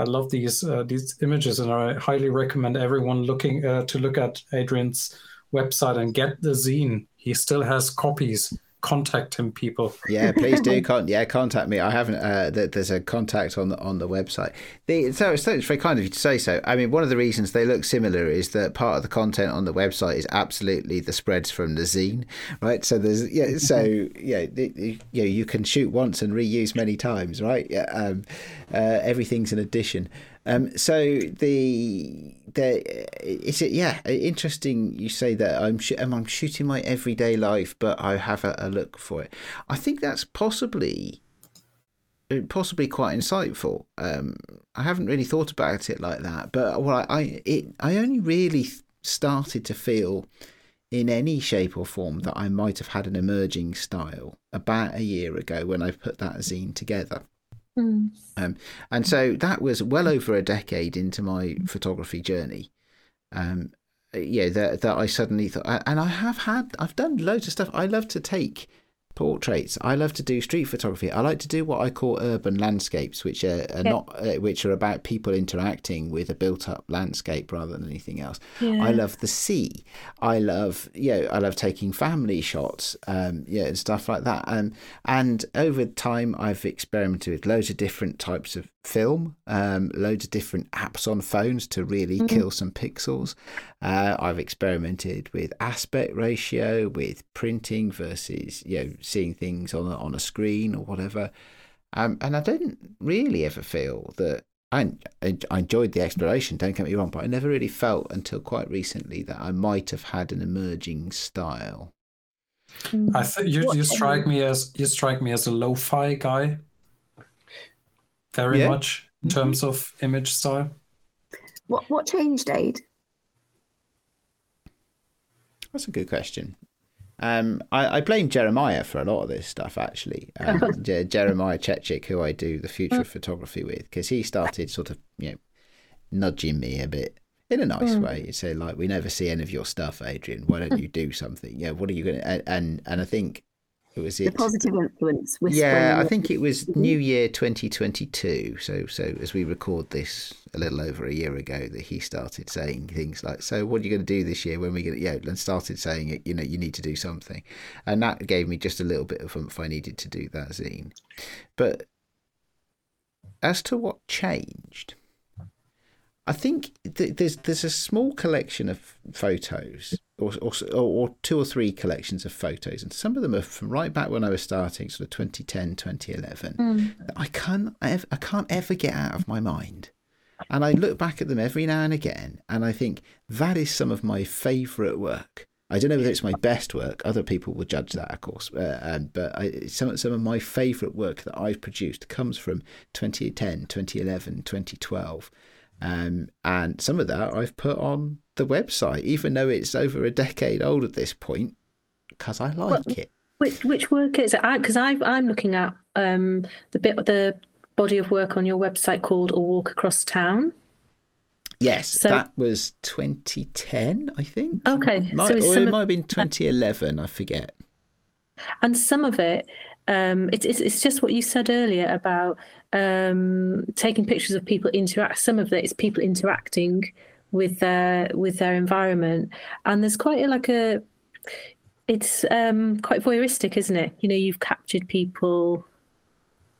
I love these uh, these images, and I highly recommend everyone looking uh, to look at Adrian's website and get the zine. He still has copies. Contact him, people. Yeah, please do. Con- yeah, contact me. I haven't. Uh, there's a contact on the on the website. The, so, so it's very kind of you to say so. I mean, one of the reasons they look similar is that part of the content on the website is absolutely the spreads from the zine, right? So there's yeah. So yeah, you know, you can shoot once and reuse many times, right? Yeah. Um, uh, everything's an addition. Um, so the the is it yeah interesting you say that I'm sh- I'm shooting my everyday life, but I have a, a look for it. I think that's possibly possibly quite insightful. Um, I haven't really thought about it like that, but what I, I it I only really started to feel in any shape or form that I might have had an emerging style about a year ago when I put that zine together. Mm. Um, and so that was well over a decade into my photography journey. Um, yeah, that that I suddenly thought, and I have had, I've done loads of stuff. I love to take portraits. I love to do street photography. I like to do what I call urban landscapes, which are, are yeah. not uh, which are about people interacting with a built-up landscape rather than anything else. Yeah. I love the sea. I love yeah, I love taking family shots, um, yeah, and stuff like that. Um, and over time, I've experimented with loads of different types of film, um, loads of different apps on phones to really mm-hmm. kill some pixels. Uh, I've experimented with aspect ratio, with printing versus you know seeing things on a, on a screen or whatever. Um, and I didn't really ever feel that I, I enjoyed the exploration. Don't get me wrong, but I never really felt until quite recently that I might have had an emerging style. I think you, you strike me as you strike me as a lo-fi guy very yeah. much in mm-hmm. terms of image style. What what changed, Ade? That's a good question. Um, I, I, blame Jeremiah for a lot of this stuff, actually. Um, Jeremiah Chechik, who I do the future of photography with, because he started sort of, you know, nudging me a bit in a nice mm. way. Say, like, we never see any of your stuff, Adrian. Why don't you do something? Yeah, what are you going to? And and I think it was the it. positive influence. Yeah, I think it was New Year 2022. So so as we record this a little over a year ago, that he started saying things like, "So what are you going to do this year? When we get yeah?" And started saying it. You know, you need to do something, and that gave me just a little bit of oomph. I needed to do that zine, but as to what changed I think th- there's there's a small collection of photos, or, or, or two or three collections of photos, and some of them are from right back when I was starting, sort of 2010, 2011. Mm. I can't I can't ever get out of my mind, and I look back at them every now and again, and I think that is some of my favourite work. I don't know whether it's my best work. Other people will judge that, of course. Uh, um, but I, some some of my favourite work that I've produced comes from 2010, 2011, 2012 um, and some of that I've put on the website, even though it's over a decade old at this point, because I like it. Which which work is it? Because I'm looking at um, the bit the body of work on your website called "A Walk Across Town." Yes, so, that was 2010, I think. Okay, might, so or it might have been 2011. I forget. And some of it, um, it's, it's it's just what you said earlier about um, taking pictures of people interact. Some of it is people interacting with their with their environment, and there's quite a, like a. It's um, quite voyeuristic, isn't it? You know, you've captured people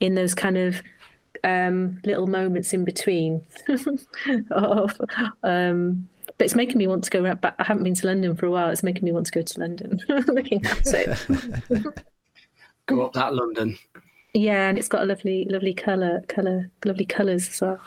in those kind of um, little moments in between. of, um, but it's making me want to go back. I haven't been to London for a while. It's making me want to go to London. Looking at it. go up that London. Yeah, and it's got a lovely, lovely color, color, lovely colors as well.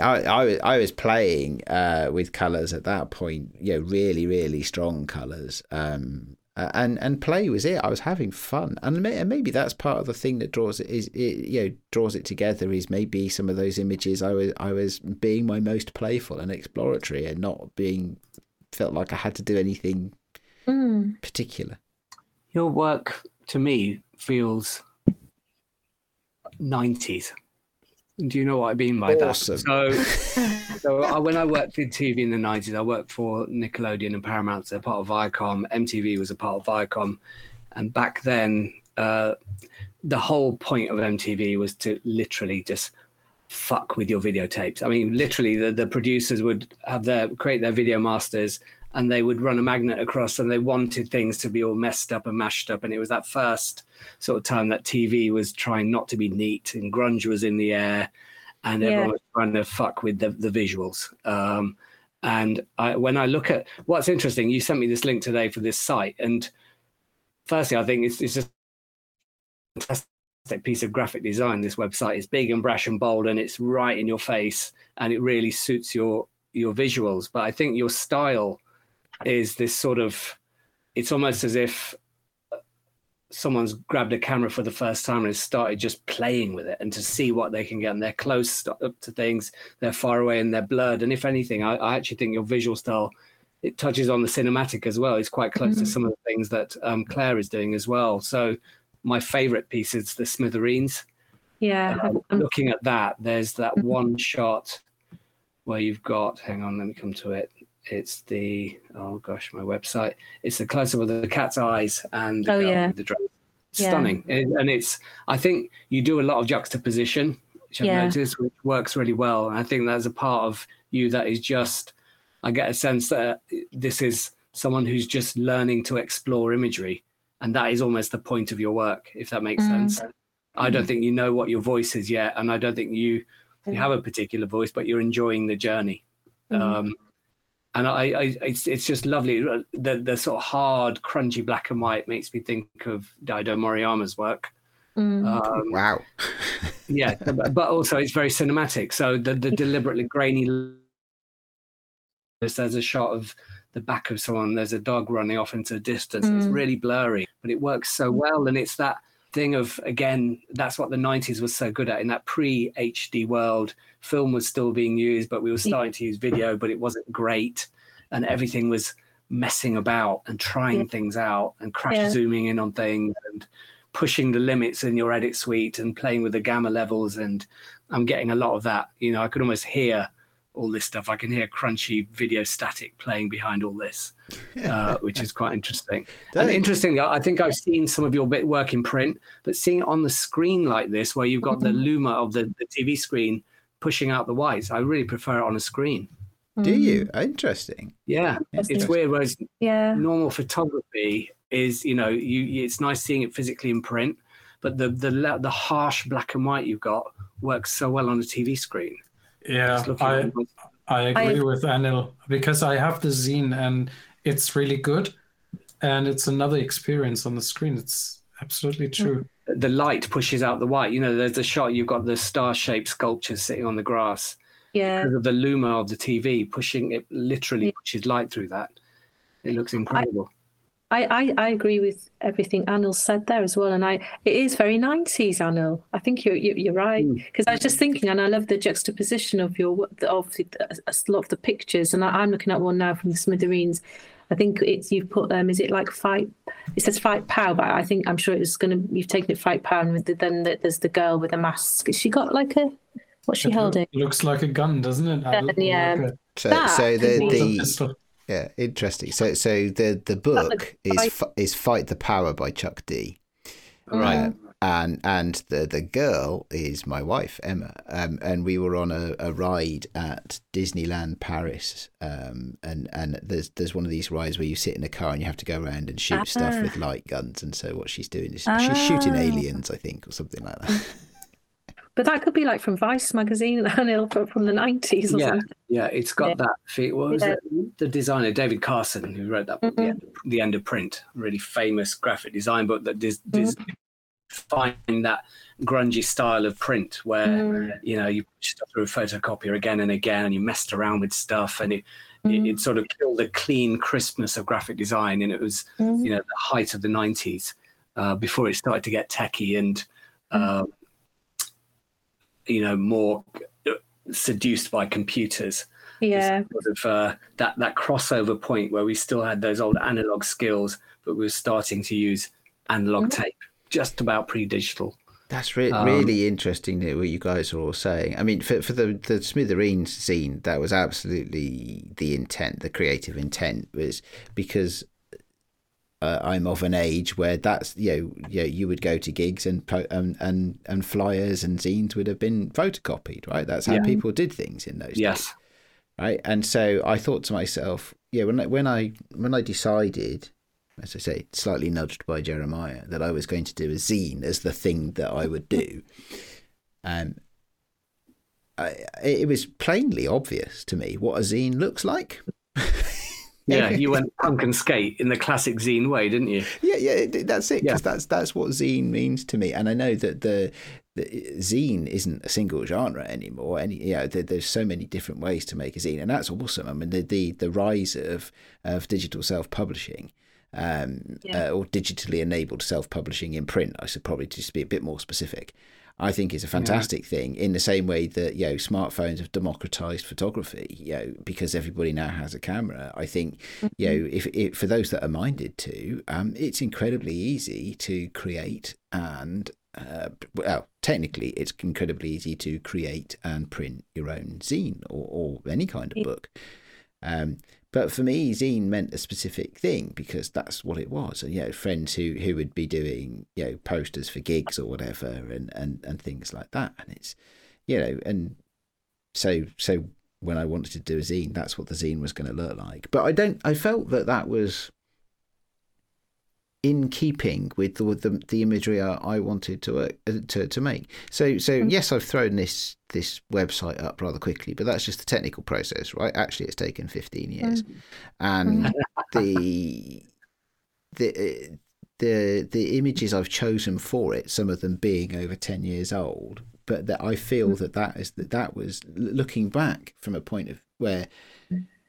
I, I, I was playing uh, with colors at that point, you know, really, really strong colors. Um, and and play was it. I was having fun, and maybe that's part of the thing that draws it is it, you know draws it together. Is maybe some of those images I was I was being my most playful and exploratory, and not being felt like I had to do anything mm. particular. Your work to me feels 90s. Do you know what I mean by awesome. that? So, so I, when I worked in TV in the 90s, I worked for Nickelodeon and Paramount. They're part of Viacom. MTV was a part of Viacom. And back then, uh, the whole point of MTV was to literally just fuck with your videotapes. I mean, literally, the, the producers would have their create their video masters and they would run a magnet across and they wanted things to be all messed up and mashed up. And it was that first sort of time that TV was trying not to be neat and grunge was in the air and yeah. everyone was trying to fuck with the, the visuals. Um, and I, when I look at what's interesting, you sent me this link today for this site. And firstly, I think it's, it's just a fantastic piece of graphic design. This website is big and brash and bold and it's right in your face and it really suits your your visuals. But I think your style is this sort of it's almost as if someone's grabbed a camera for the first time and started just playing with it and to see what they can get and they're close up to things they're far away and they're blurred and if anything i, I actually think your visual style it touches on the cinematic as well it's quite close mm-hmm. to some of the things that um, clare is doing as well so my favorite piece is the smithereens yeah um, looking at that there's that mm-hmm. one shot where you've got hang on let me come to it it's the oh gosh, my website. It's the close up of the cat's eyes and oh, yeah. the drone. Stunning, yeah. and it's. I think you do a lot of juxtaposition, which I've yeah. noticed, which works really well. And I think that's a part of you that is just. I get a sense that this is someone who's just learning to explore imagery, and that is almost the point of your work, if that makes mm. sense. I don't think you know what your voice is yet, and I don't think you you have a particular voice, but you're enjoying the journey. Mm. Um, and I, I, it's it's just lovely. The the sort of hard, crunchy black and white makes me think of Daido Moriyama's work. Mm. Um, wow. yeah, but also it's very cinematic. So the the deliberately grainy. There's a shot of the back of someone. There's a dog running off into the distance. Mm. It's really blurry, but it works so well. And it's that thing of again, that's what the '90s was so good at. In that pre HD world, film was still being used, but we were starting to use video, but it wasn't great, and everything was messing about and trying Yeah. things out and crash Yeah. zooming in on things and pushing the limits in your edit suite and playing with the gamma levels and i'm getting a lot of that you know i could almost hear all this stuff i can hear crunchy video static playing behind all this uh, which is quite interesting and interestingly i I think i've seen some of your bit work in print but seeing it on the screen like this where you've got the luma of the, the tv screen pushing out the whites i really prefer it on a screen Do Mm. you? Interesting. yeah That's it's weird whereas Yeah. normal photography is you know you you- it's nice seeing it physically in print but the the the harsh black and white you've got works so well on a tv screen Yeah, Just looking I at it. I agree with Anil because I have the zine and it's really good, and it's another experience on the screen. It's absolutely true. the light pushes out the white you know there's a shot you've got the star-shaped sculpture sitting on the grass Yeah. because of the luma of the tv pushing it literally pushes light through that it looks incredible I, I, I agree with everything Anil said there as well, and I it is very nineties, Anil. I think you're you, you're right because I was just thinking, and I love the juxtaposition of your of the, a lot of the pictures, and I, I'm looking at one now from the Smithereens. I think it's you've put um is it like fight? It says fight power, but I think I'm sure it's gonna you've taken it fight power, and with the, then the, there's the girl with a mask. Has she got like a what's she It holding? looks like a gun, doesn't it? Anil? yeah. Like a- So, That so could the be- it's a the pistol. Yeah, interesting. So, so the the book is fight- is Fight the Power by Chuck D. right Uh, and and the the girl is my wife Emma, um, and we were on a, a ride at Disneyland Paris, um, and and there's there's one of these rides where you sit in a car and you have to go around and shoot stuff Ah. with light guns, and so what she's doing is she's shooting Ah. aliens, I think, or something like that. But that could be like from Vice magazine, Anil, from, from the nineties or yeah something. yeah it's got Yeah. that feel what was Yeah. it the designer david carson who wrote that book the, end, the end of print really famous graphic design book that dis, dis, defined that grungy style of print where Mm. you know you put stuff through a photocopier again and again and you messed around with stuff and it, it, it sort of killed the clean crispness of graphic design and it was Mm. you know the height of the 90s uh, before it started to get techie and um, you know more seduced by computers Yeah. sort of uh, that that crossover point where we still had those old analog skills but we were starting to use analog Mm-hmm. tape just about pre-digital That's re- Um, really interesting that what you guys are all saying. I mean, for for the the Smithereens scene, that was absolutely the intent. The creative intent was because uh, I'm of an age where that's you know, you, know, you would go to gigs and po- and and and flyers and zines would have been photocopied, right? That's how Yeah. people did things in those days yes right? And so I thought to myself, yeah, when I, when I when I decided, as I say, slightly nudged by Jeremiah, that I was going to do a zine as the thing that I would do, um, I, it was plainly obvious to me what a zine looks like. yeah you went punk and skate in the classic zine way didn't you Yeah, yeah, that's it. Yeah. Because that's that's what zine means to me, and I know that the, the zine isn't a single genre anymore. Any, you know, there, there's so many different ways to make a zine, and that's awesome. I mean, the the, the rise of of digital self publishing. Um, Yeah. uh, or digitally enabled self publishing in print, I should probably just be a bit more specific. I think is a fantastic thing in the same way that you know smartphones have democratized photography. You know because everybody now has a camera. I think you know if, if for those that are minded to, um, it's incredibly easy to create and uh, well, technically, it's incredibly easy to create and print your own zine or, or any kind of book. Um, but for me, zine meant a specific thing because that's what it was. And you know, friends who who would be doing you know posters for gigs or whatever, and and and things like that. And it's you know, and so so when I wanted to do a zine, that's what the zine was going to look like. But I don't. I felt that that was in keeping with the with the, the imagery I, I wanted to uh, to to make. So so Mm. yes, I've thrown this this website up rather quickly, but that's just the technical process, right? Actually, it's taken fifteen years, and the the uh, the the images I've chosen for it, some of them being over ten years old, but that I feel that that is that that was looking back from a point of where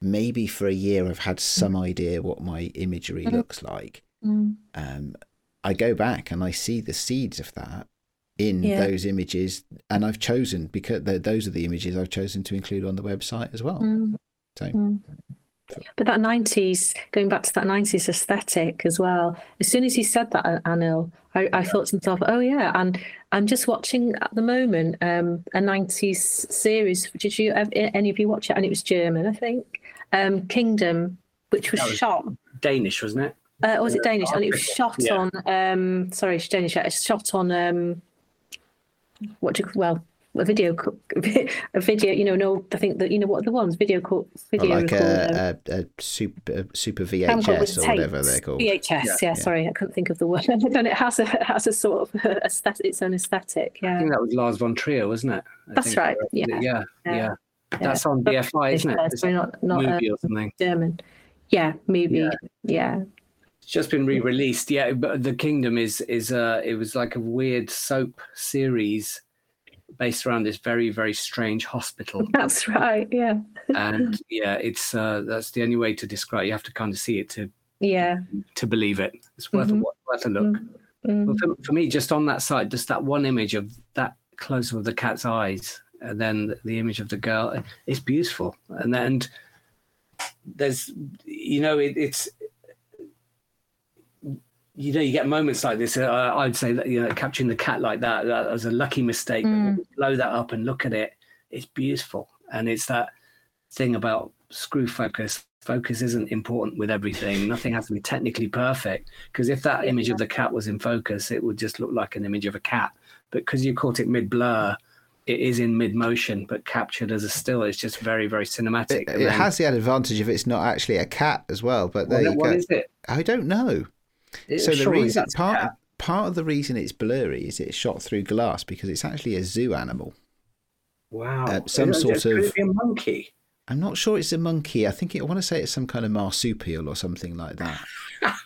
maybe for a year I've had some idea what my imagery looks like Mm. um, I go back and I see the seeds of that in Yeah. those images, and I've chosen because those are the images I've chosen to include on the website as well. Mm. So Mm. But that 90s, going back to that 90s aesthetic as well, as soon as he said that, Anil, I, I thought to myself, oh, yeah. And I'm just watching at the moment um, a 90s series. Did you, any of you watch it? And it was German, I think. Um, Kingdom, which was, was shot. Danish, wasn't it? Uh, or was it Danish? And it was shot yeah. on, um, sorry, it's Danish. It's shot on, um, what do you, well, a video, a video. You know, no, I think that you know what are the ones video call video. Or like a, a, a, super super VHS or whatever they're called. VHS, yeah. yeah, yeah. Sorry, I couldn't think of the word. and it has a it has a sort of aesthetic, its own aesthetic. Yeah, I think that was Lars von Trier, wasn't it? I That's right. Yeah. yeah, yeah, That's on BFI, isn't it? It's not not MUBI or something. German. Yeah, MUBI. Yeah. It's just been re-released. Yeah, but The Kingdom is is uh it was like a weird soap series based around this very very strange hospital. That's right. Yeah. and yeah, it's uh, that's the only way to describe. It. You have to kind of see it to yeah to believe it. It's worth mm-hmm. a, worth a look. Mm-hmm. for, for, me, just on that side, just that one image of that close of the cat's eyes, and then the image of the girl, it's beautiful. And then there's, you know, it, it's you know, you get moments like this. Uh, I'd say that you know, capturing the cat like that, that was a lucky mistake. Mm. Blow that up and look at it. It's beautiful, and it's that thing about screw focus. Focus isn't important with everything. Nothing has to be technically perfect. Because if that image of the cat was in focus, it would just look like an image of a cat. But because you caught it mid blur, it is in mid motion, but captured as a still. It's just very, very cinematic. It, it then, has the advantage if it's not actually a cat as well. But there well, you what go. Is it? I don't know so the reason part part of the reason it's blurry is it's shot through glass because it's actually a zoo animal. Wow, uh, some is sort of a monkey. I'm not sure it's a monkey. I think it, I want to say it's some kind of marsupial or something like that.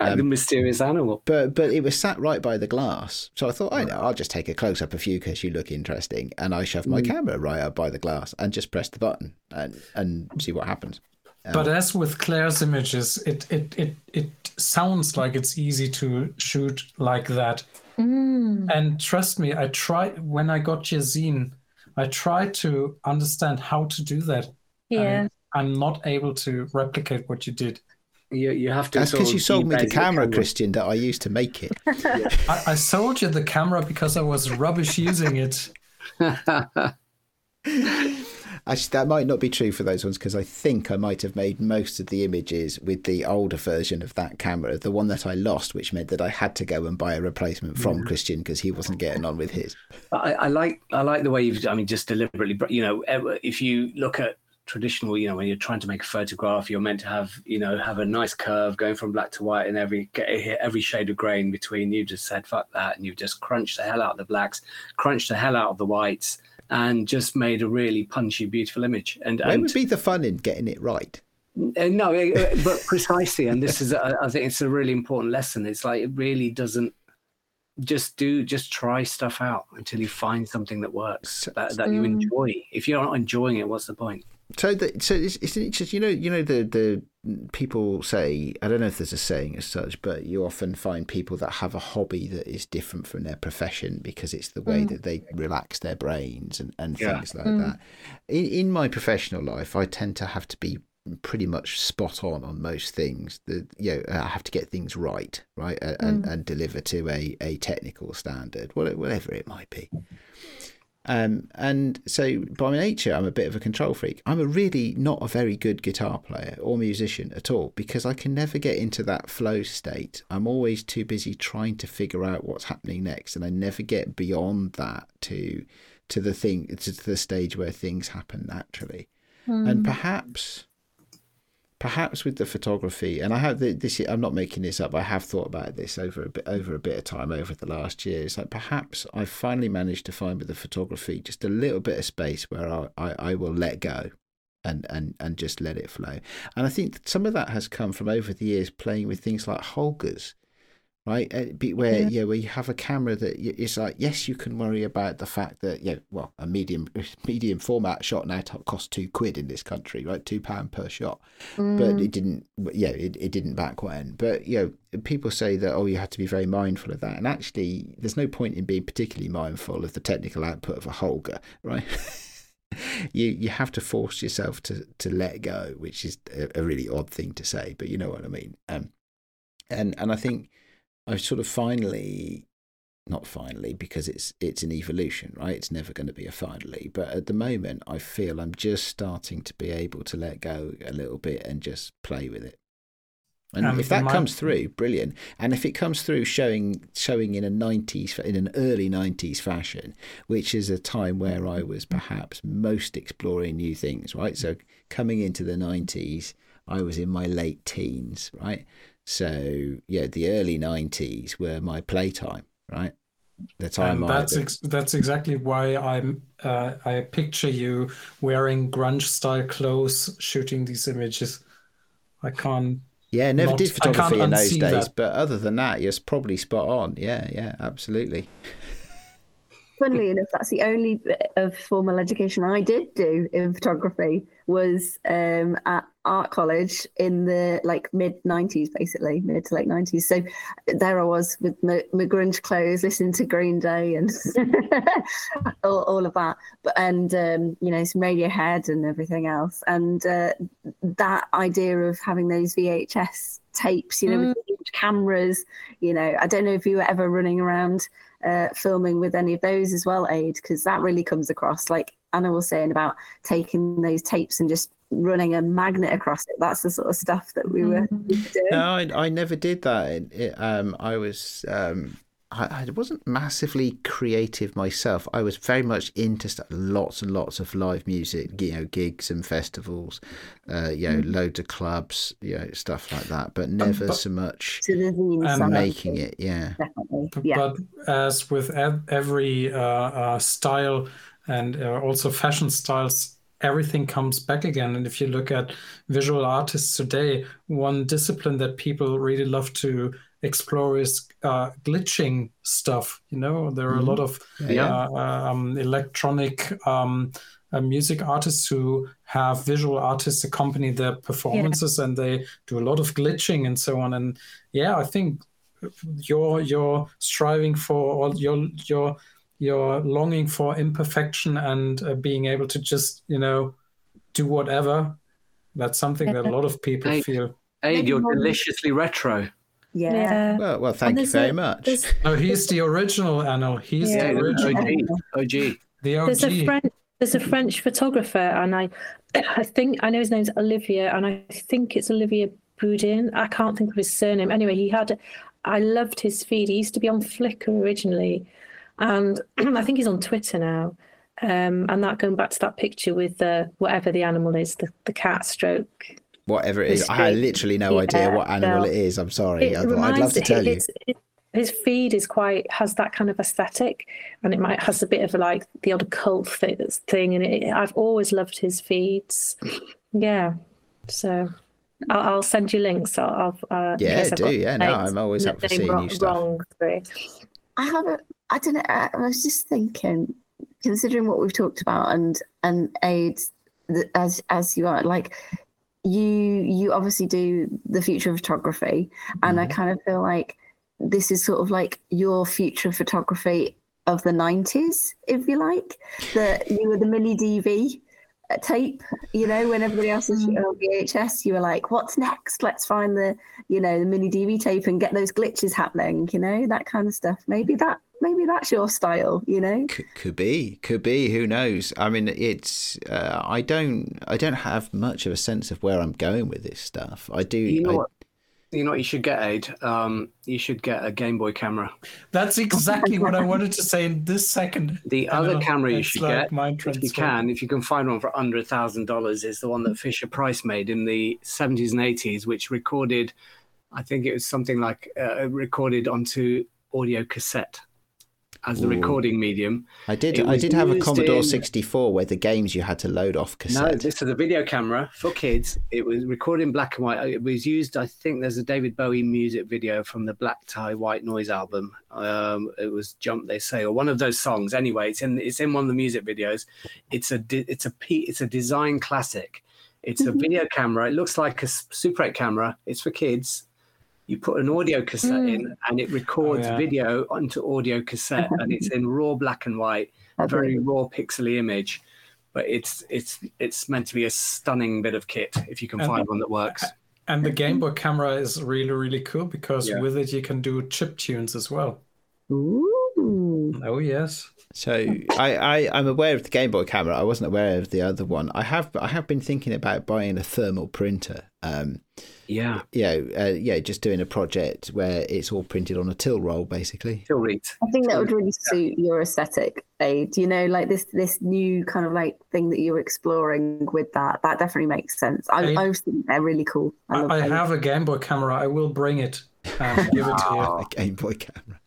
Um, the mysterious animal. But but it was sat right by the glass, so I thought, I know, I'll just take a close up of you because you look interesting, and I shoved my mm. camera right up by the glass and just press the button and and see what happens. But as with Clare's images, it, it it it sounds like it's easy to shoot like that. Mm. And trust me, I tried when I got your zine, I tried to understand how to do that. Yeah. I'm not able to replicate what you did. You, you have to. That's because you sold me the camera, camera, Christian, that I used to make it. I, I sold you the camera because I was rubbish using it. Actually, that might not be true for those ones because I think I might have made most of the images with the older version of that camera, the one that I lost, which meant that I had to go and buy a replacement from. Christian because he wasn't getting on with his. I, I, like I like the way you've. I mean, just deliberately, you know, if you look at traditional, you know, when you're trying to make a photograph, you're meant to have, you know, have a nice curve going from black to white and every every shade of grey in between. You just said fuck that, and you've just crunched the hell out of the blacks, crunched the hell out of the whites and just made a really punchy, beautiful image. And where and, would be the fun in getting it right? Uh, no, uh, but precisely, and this is, I think it's a really important lesson. It's like it really doesn't just do, just try stuff out until you find something that works that, that you mm. enjoy. If you're not enjoying it, what's the point? So, the, so it's, it's just you know you know the the people say I don't know if there's a saying as such, but you often find people that have a hobby that is different from their profession because it's the way mm. that they relax their brains and, and yeah. things like mm. that. In in my professional life, I tend to have to be pretty much spot on on most things. The you know I have to get things right, right, and mm. and deliver to a a technical standard, whatever it might be. Um, and so by nature, I'm a bit of a control freak. I'm a really not a very good guitar player or musician at all because I can never get into that flow state. I'm always too busy trying to figure out what's happening next, and I never get beyond that to to the thing to the stage where things happen naturally. Mm. And perhaps perhaps with the photography, and I have this. I'm not making this up. I have thought about this over a bit over a bit of time over the last year. It's like perhaps I finally managed to find with the photography just a little bit of space where I, I, I will let go. And, and, and just let it flow. And I think some of that has come from over the years playing with things like Holgas right? Uh, where yeah. yeah, where you have a camera that it's like yes, you can worry about the fact that yeah, well, a medium medium format shot now costs two quid in this country, right? Two pound per shot, mm. but it didn't. Yeah, it, it didn't back when. But you know, people say that oh, you have to be very mindful of that, and actually, there's no point in being particularly mindful of the technical output of a Holga, right? you you have to force yourself to to let go, which is a, a really odd thing to say, but you know what I mean. Um, and and I think I've sort of finally not finally because it's it's an evolution right? It's never going to be a finally but at the moment i feel i'm just starting to be able to let go a little bit and just play with it. And um, if that my... comes through brilliant. And if it comes through showing showing in a 90s in an early 90s fashion which is a time where i was perhaps most exploring new things right? So coming into the 90s i was in my late teens right so yeah the early 90s were my playtime right? The time and that's ex- that's exactly why i'm uh, i picture you wearing grunge style clothes shooting these images. I can't yeah never not, did photography in those days that. but other than that you're probably spot on. Yeah yeah absolutely. Funnily enough, that's the only bit of formal education I did do in photography was um, at art college in the like mid 90s, basically mid to late 90s. So there I was with my, my grunge clothes, listening to Green Day and all, all, of that. But and um, you know some Radiohead and everything else. And uh, that idea of having those VHS tapes, you know, mm. with cameras. You know, I don't know if you were ever running around uh, filming with any of those as well, Ade, because that really comes across. Like Anna was saying about taking those tapes and just running a magnet across it. That's the sort of stuff that we were, we were doing. No, I, I never did that. It, it, um, I was um, I, I wasn't massively creative myself. I was very much into stuff, lots and lots of live music, you know, gigs and festivals, uh, you know, mm. loads of clubs, you know, stuff like that, but never but, so much um, making it. Yeah. yeah. But as with every uh, uh, style and uh, also fashion styles, everything comes back again. And if you look at visual artists today, one discipline that people really love to explorers uh, glitching stuff. You know, there are mm-hmm. a lot of yeah. uh, um, electronic um, uh, music artists who have visual artists accompany their performances, yeah. and they do a lot of glitching and so on. And yeah, I think you're you're striving for or you're you're you're longing for imperfection and uh, being able to just you know do whatever. That's something that a lot of people hey, feel. Hey, you're deliciously retro. Yeah. yeah. Well, well, thank you very a, much. Oh, he's the original Anno. He's yeah. the original. OG. OG. The OG. There's a French. There's a French photographer, and I, I think I know his name's Olivier, and I think it's Olivier Boudin. I can't think of his surname. Anyway, he had. I loved his feed. He used to be on Flickr originally, and I think he's on Twitter now. Um, and that going back to that picture with the whatever the animal is, the, the cat stroke whatever it is. I had literally no yeah, idea what animal no. it is. I'm sorry. I'd, I'd, love to tell you. His feed is quite has that kind of aesthetic, and it might has a bit of a, like the odd cult thing. And it, I've always loved his feeds. Yeah, so I'll, I'll send you links. I'll, I'll uh, yeah, do yeah. No, I'm always up for seeing wrong, new stuff. Wrong I have a. I don't know. I was just thinking, considering what we've talked about, and and Ade's as as you are like you you obviously do the future of photography and mm-hmm. i kind of feel like this is sort of like your future photography of the 90s if you like that you were the mini dv tape you know when everybody else was mm-hmm. on vhs you were like what's next? Let's find the you know the mini dv tape and get those glitches happening you know that kind of stuff. Maybe that maybe that's your style you know? Could, could be could be who knows? I mean it's uh, i don't i don't have much of a sense of where i'm going with this stuff. I do you know I, you know you should get Ade um, you should get a game boy camera. That's exactly what i wanted to say in this second. The other camera you should like get if you can if you can find one for under a thousand dollars is the one that Fisher-Price made in the 70s and 80s which recorded i think it was something like uh, recorded onto audio cassette as the Ooh. recording medium. I did. I did have a Commodore in... 64 where the games you had to load off cassette. No, this is a video camera for kids. It was recorded in black and white. It was used. I think there's a David Bowie music video from the Black Tie White Noise album. Um, it was Jump They Say or one of those songs. Anyway, it's in it's in one of the music videos. It's a it's a it's a design classic. It's a mm-hmm. video camera. It looks like a Super 8 camera. It's for kids you put an audio cassette mm. in and it records oh, yeah. video onto audio cassette and it's in raw black and white a very raw pixely image but it's it's it's meant to be a stunning bit of kit if you can And- find one that works. And the Game Boy camera is really, really cool because Yeah. with it you can do chip tunes as well. Ooh. Oh yes. So I, I I'm aware of the Game Boy camera. I wasn't aware of the other one. I have I have been thinking about buying a thermal printer. Um, Yeah, you know, uh, yeah, just doing a project where it's all printed on a till roll, basically. still read. I think that would really suit your aesthetic, Ade. You know, like this this new kind of like thing that you're exploring with that. That definitely makes sense. I, Ade- I was thinking they're really cool. I, love I have a Game Boy camera. I will bring it and give it to you. A Game Boy camera.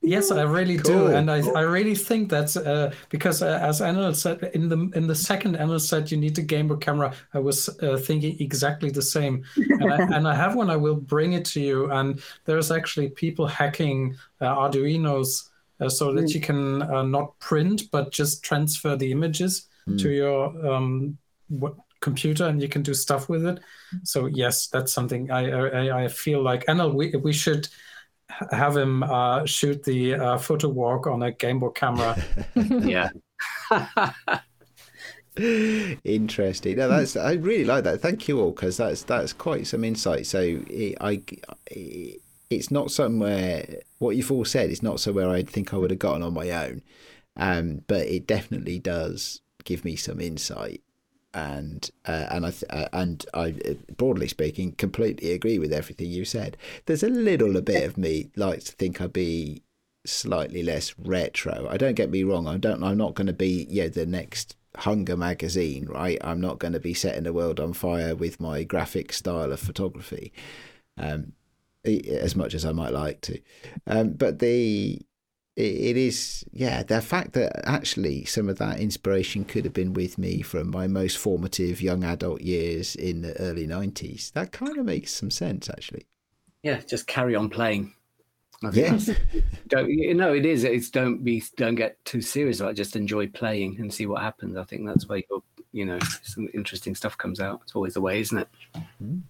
Yes, I really Cool. do, and I, I really think that's uh, because uh, as Anil said in the in the second Anil said you need a Game Boy camera. I was uh, thinking exactly the same, and I, and I have one. I will bring it to you. And there's actually people hacking uh, Arduino's uh, so that you can uh, not print but just transfer the images to your um, what, computer, and you can do stuff with it. So yes, that's something I I, I feel like Anil. We we should have him uh, shoot the uh, photo walk on a Game Boy camera. Yeah, Interesting. No, that's I really like that. Thank you all because that's that's quite some insight. So it, I, it, it's not somewhere what you've all said. It's not somewhere I think I would have gotten on my own, um, but it definitely does give me some insight. And uh, and I th- uh, and I broadly speaking completely agree with everything you said. There's a little a bit of me likes to think I'd be slightly less retro. I don't get me wrong. I don't. I'm not going to be yeah the next Hunger magazine, right? I'm not going to be setting the world on fire with my graphic style of photography, um, as much as I might like to. Um, but the it, is yeah the fact that actually some of that inspiration could have been with me from my most formative young adult years in the early 90s that kind of makes some sense actually. Yeah. Just carry on playing. Yes don't you know it is it's don't be don't get too serious about it just enjoy playing and see what happens. I think that's where you're you know some interesting stuff comes out. It's always the way isn't it mm.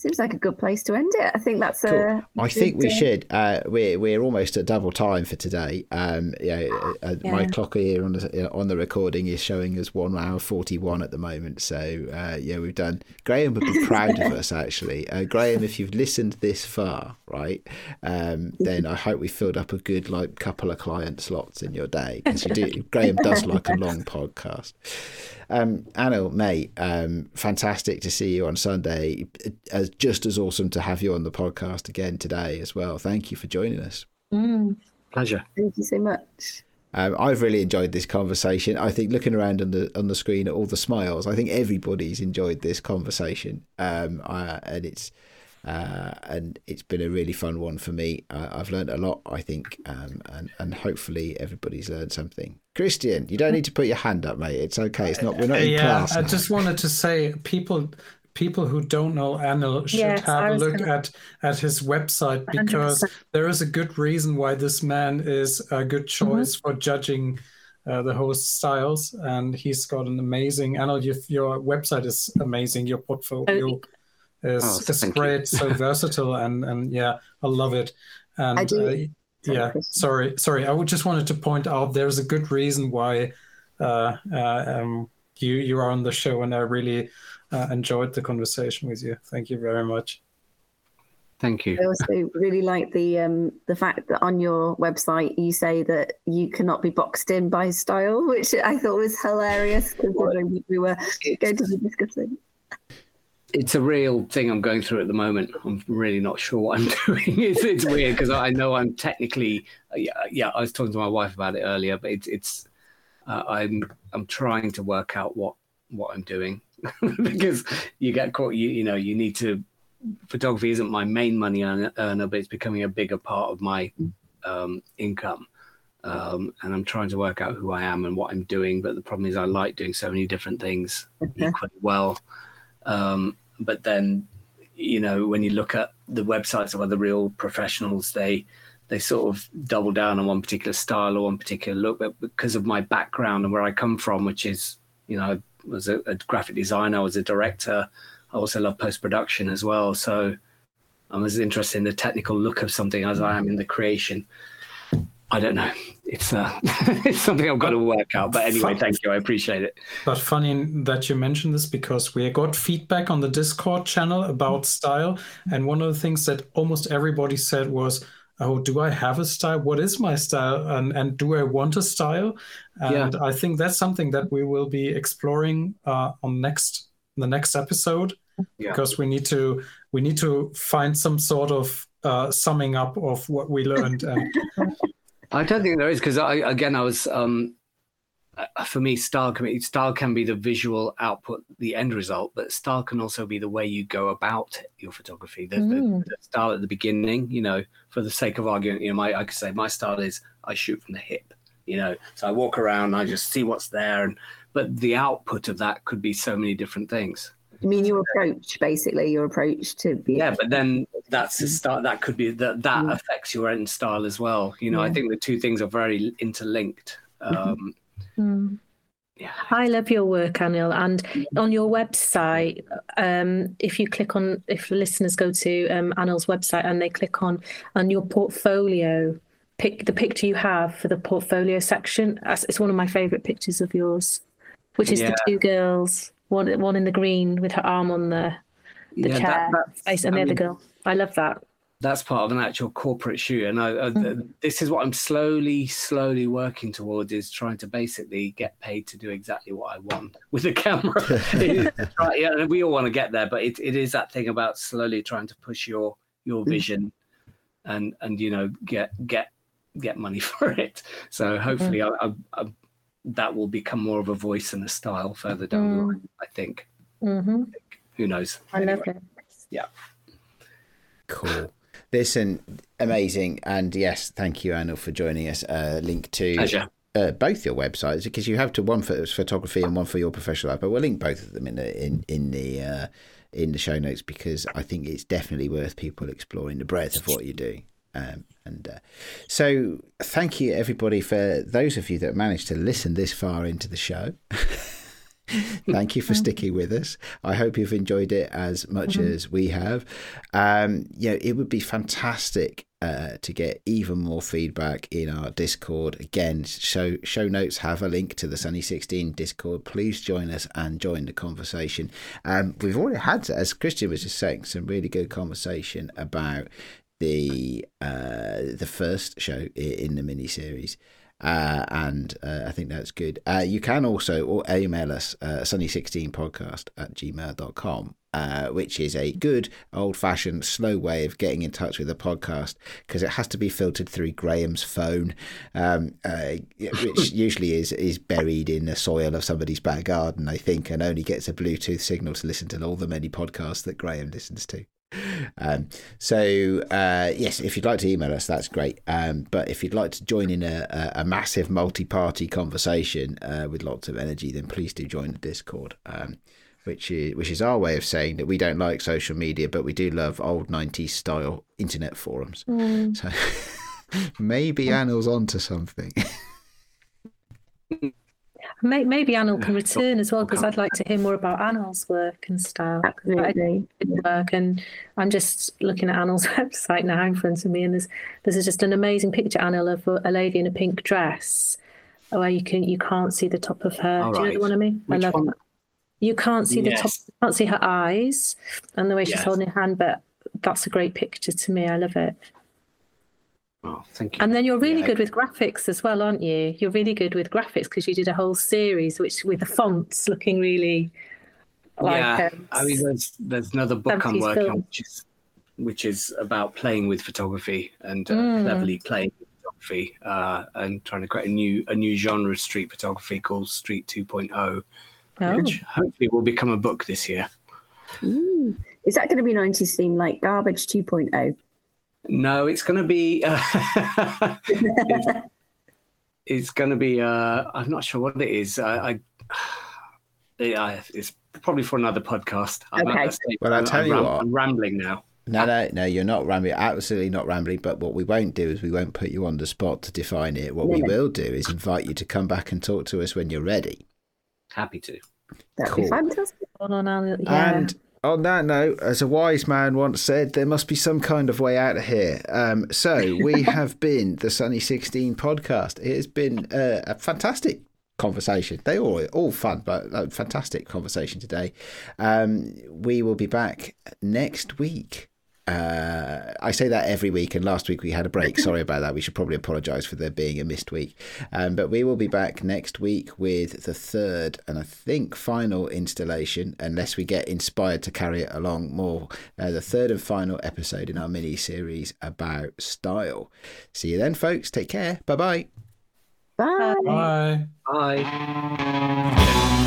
Seems like a good place to end it. I think that's Cool. a. I think we good, uh, should. Uh, we're we're almost at double time for today. Um, yeah, uh, uh, my clock here on the uh, on the recording is showing us one hour forty one at the moment. So uh, yeah, we've done. Graham would be proud of us actually. Uh, Graham, if you've listened this far, right, um, then I hope we filled up a good like couple of client slots in your day because you do. Graham does like a long podcast. Um, Anil, mate, um, fantastic to see you on Sunday. As just as awesome to have you on the podcast again today as well. Thank you for joining us. Mm. pleasure Thank you so much. Um, I've really enjoyed this conversation. I think looking around on the on the screen at all the smiles, I think everybody's enjoyed this conversation, um, I, and it's uh, and it's been a really fun one for me. Uh, I've learned a lot, I think, um, and and hopefully everybody's learned something. Christian, you don't need to put your hand up, mate. It's okay. It's not. We're not in yeah, class. I just wanted to say people people who don't know Anil should Yes, have a look gonna- at at his website because 100%. there is a good reason why this man is a good Mm-hmm. choice for judging uh, the host styles, and he's got an amazing. Anil, your, your website is amazing. Your portfolio is, Oh, is great, so versatile, and and yeah, I love it. And I do- uh, Sorry, yeah, Christian. sorry, sorry. I would just wanted to point out there's a good reason why uh, uh, um, you you are on the show, and I really uh, enjoyed the conversation with you. Thank you very much. thank you I also really like the um, the fact that on your website you say that you cannot be boxed in by style, which I thought was hilarious considering we were going to be discussing. It's a real thing i'm going through at the moment. I'm really not sure what i'm doing. It's, it's weird because i know i'm technically yeah, yeah i was talking to my wife about it earlier but it's it's uh, i'm i'm trying to work out what what i'm doing because you get caught you you know you need to photography isn't my main money earner, earner but it's becoming a bigger part of my um, income. Um, and i'm trying to work out who i am and what i'm doing but the problem is i like doing so many different things equally well. Um, but then, you know, when you look at the websites of other real professionals, they they sort of double down on one particular style or one particular look. But because of my background and where I come from, which is, you know, I was a, a graphic designer, I was a director. I also love post production as well. So I'm as interested in the technical look of something as I am in the creation. I don't know. It's uh, it's something I've got to work out. But anyway, thank you. I appreciate it. But funny that you mentioned this because we got feedback on the Discord channel about style, and one of the things that almost everybody said was, "Oh, do I have a style? What is my style? And and do I want a style?" And yeah. I think that's something that we will be exploring uh, on next the next episode yeah. because we need to we need to find some sort of uh, summing up of what we learned and I don't think there is because I again I was um, uh, for me style can style can be the visual output, the end result, but style can also be the way you go about your photography. The, mm. the, the style at the beginning, you know, for the sake of argument, you know, my I could say my style is I shoot from the hip, you know, so I walk around, I just see what's there, and but the output of that could be so many different things. I mean your approach, basically your approach to be. Yeah, but then that's a start. That could be that that mm. affects your own style as well. You know, yeah. I think the two things are very interlinked. Um, mm. Yeah. I love your work, Anil, and on your website, um, if you click on, if listeners go to um, Anil's website and they click on on your portfolio, pick the picture you have for the portfolio section. It's one of my favourite pictures of yours, which is yeah. the two girls one one in the green with her arm on the the yeah, chair, that, face, and I the mean, other girl. I love that. That's part of an actual corporate shoot, and I, I, mm. this is what I'm slowly, slowly working towards: is trying to basically get paid to do exactly what I want with the camera. right, yeah, we all want to get there, but it, it is that thing about slowly trying to push your your mm. vision, and and you know get get get money for it. So hopefully, mm. I, I, that will become more of a voice and a style further down mm. the line. I think. Mm-hmm. Who knows? I anyway. love it. Yeah. Cool. Listen, amazing, and yes, thank you, Anil, for joining us. Uh, link to. Uh, both your websites because you have to one for photography and one for your professional life. But we'll link both of them in the in in the uh, in the show notes because I think it's definitely worth people exploring the breadth of what you're doing. Um, and uh, so, thank you everybody for those of you that managed to listen this far into the show. thank you for sticking with us. I hope you've enjoyed it as much mm-hmm. as we have. Um, yeah, it would be fantastic uh, to get even more feedback in our Discord. Again, show show notes have a link to the Sunny 16 Discord. Please join us and join the conversation. Um, we've already had, as Christian was just saying, some really good conversation about the uh, the first show in the mini series. Uh, and uh, I think that's good. Uh, you can also email us, uh, sunny16podcast at gmail.com, uh, which is a good old fashioned slow way of getting in touch with the podcast because it has to be filtered through Graham's phone, um, uh, which usually is, is buried in the soil of somebody's back garden, I think, and only gets a Bluetooth signal to listen to all the many podcasts that Graham listens to. Um, so uh, yes, if you'd like to email us, that's great. Um, but if you'd like to join in a, a, a massive multi-party conversation uh, with lots of energy, then please do join the Discord. Um, which is which is our way of saying that we don't like social media, but we do love old '90s style internet forums. Mm. So maybe Anil's onto something. Maybe Anil can return as well because I'd like to hear more about Anil's work and style. Absolutely. Work and I'm just looking at Anil's website now in front of me, and there's there's just an amazing picture, Anil, of a lady in a pink dress, where you can you can't see the top of her. All Do you know the one I mean? Which I love one? that. You can't see the yes. top. You can't see her eyes and the way she's yes. holding her hand, but that's a great picture to me. I love it. Oh, thank you. And then you're really yeah. good with graphics as well, aren't you? You're really good with graphics because you did a whole series which with the fonts looking really like. Yeah, um, I mean, there's there's another book I'm working on, which is which is about playing with photography and uh, mm. cleverly playing with photography uh, and trying to create a new a new genre of street photography called Street 2.0, oh. which hopefully will become a book this year. Ooh. Is that going to be 90s theme like Garbage 2.0? No, it's going to be. Uh, it's, it's going to be. Uh, I'm not sure what it is. I, I yeah, it's probably for another podcast. Okay. well, I'll tell I'm, you ram- what. I'm rambling now. No, no, no, you're not rambling. Absolutely not rambling. But what we won't do is we won't put you on the spot to define it. What we will do is invite you to come back and talk to us when you're ready. Happy to. That'd cool. be fantastic. On, on, yeah. And on that note, as a wise man once said, there must be some kind of way out of here. Um, so we have been the Sunny 16 podcast. It has been uh, a fantastic conversation. They all all fun, but a fantastic conversation today. Um, we will be back next week. Uh, I say that every week, and last week we had a break. Sorry about that. We should probably apologise for there being a missed week. Um, but we will be back next week with the third and I think final installation, unless we get inspired to carry it along more. Uh, the third and final episode in our mini series about style. See you then, folks. Take care. Bye-bye. Bye. Bye. Bye.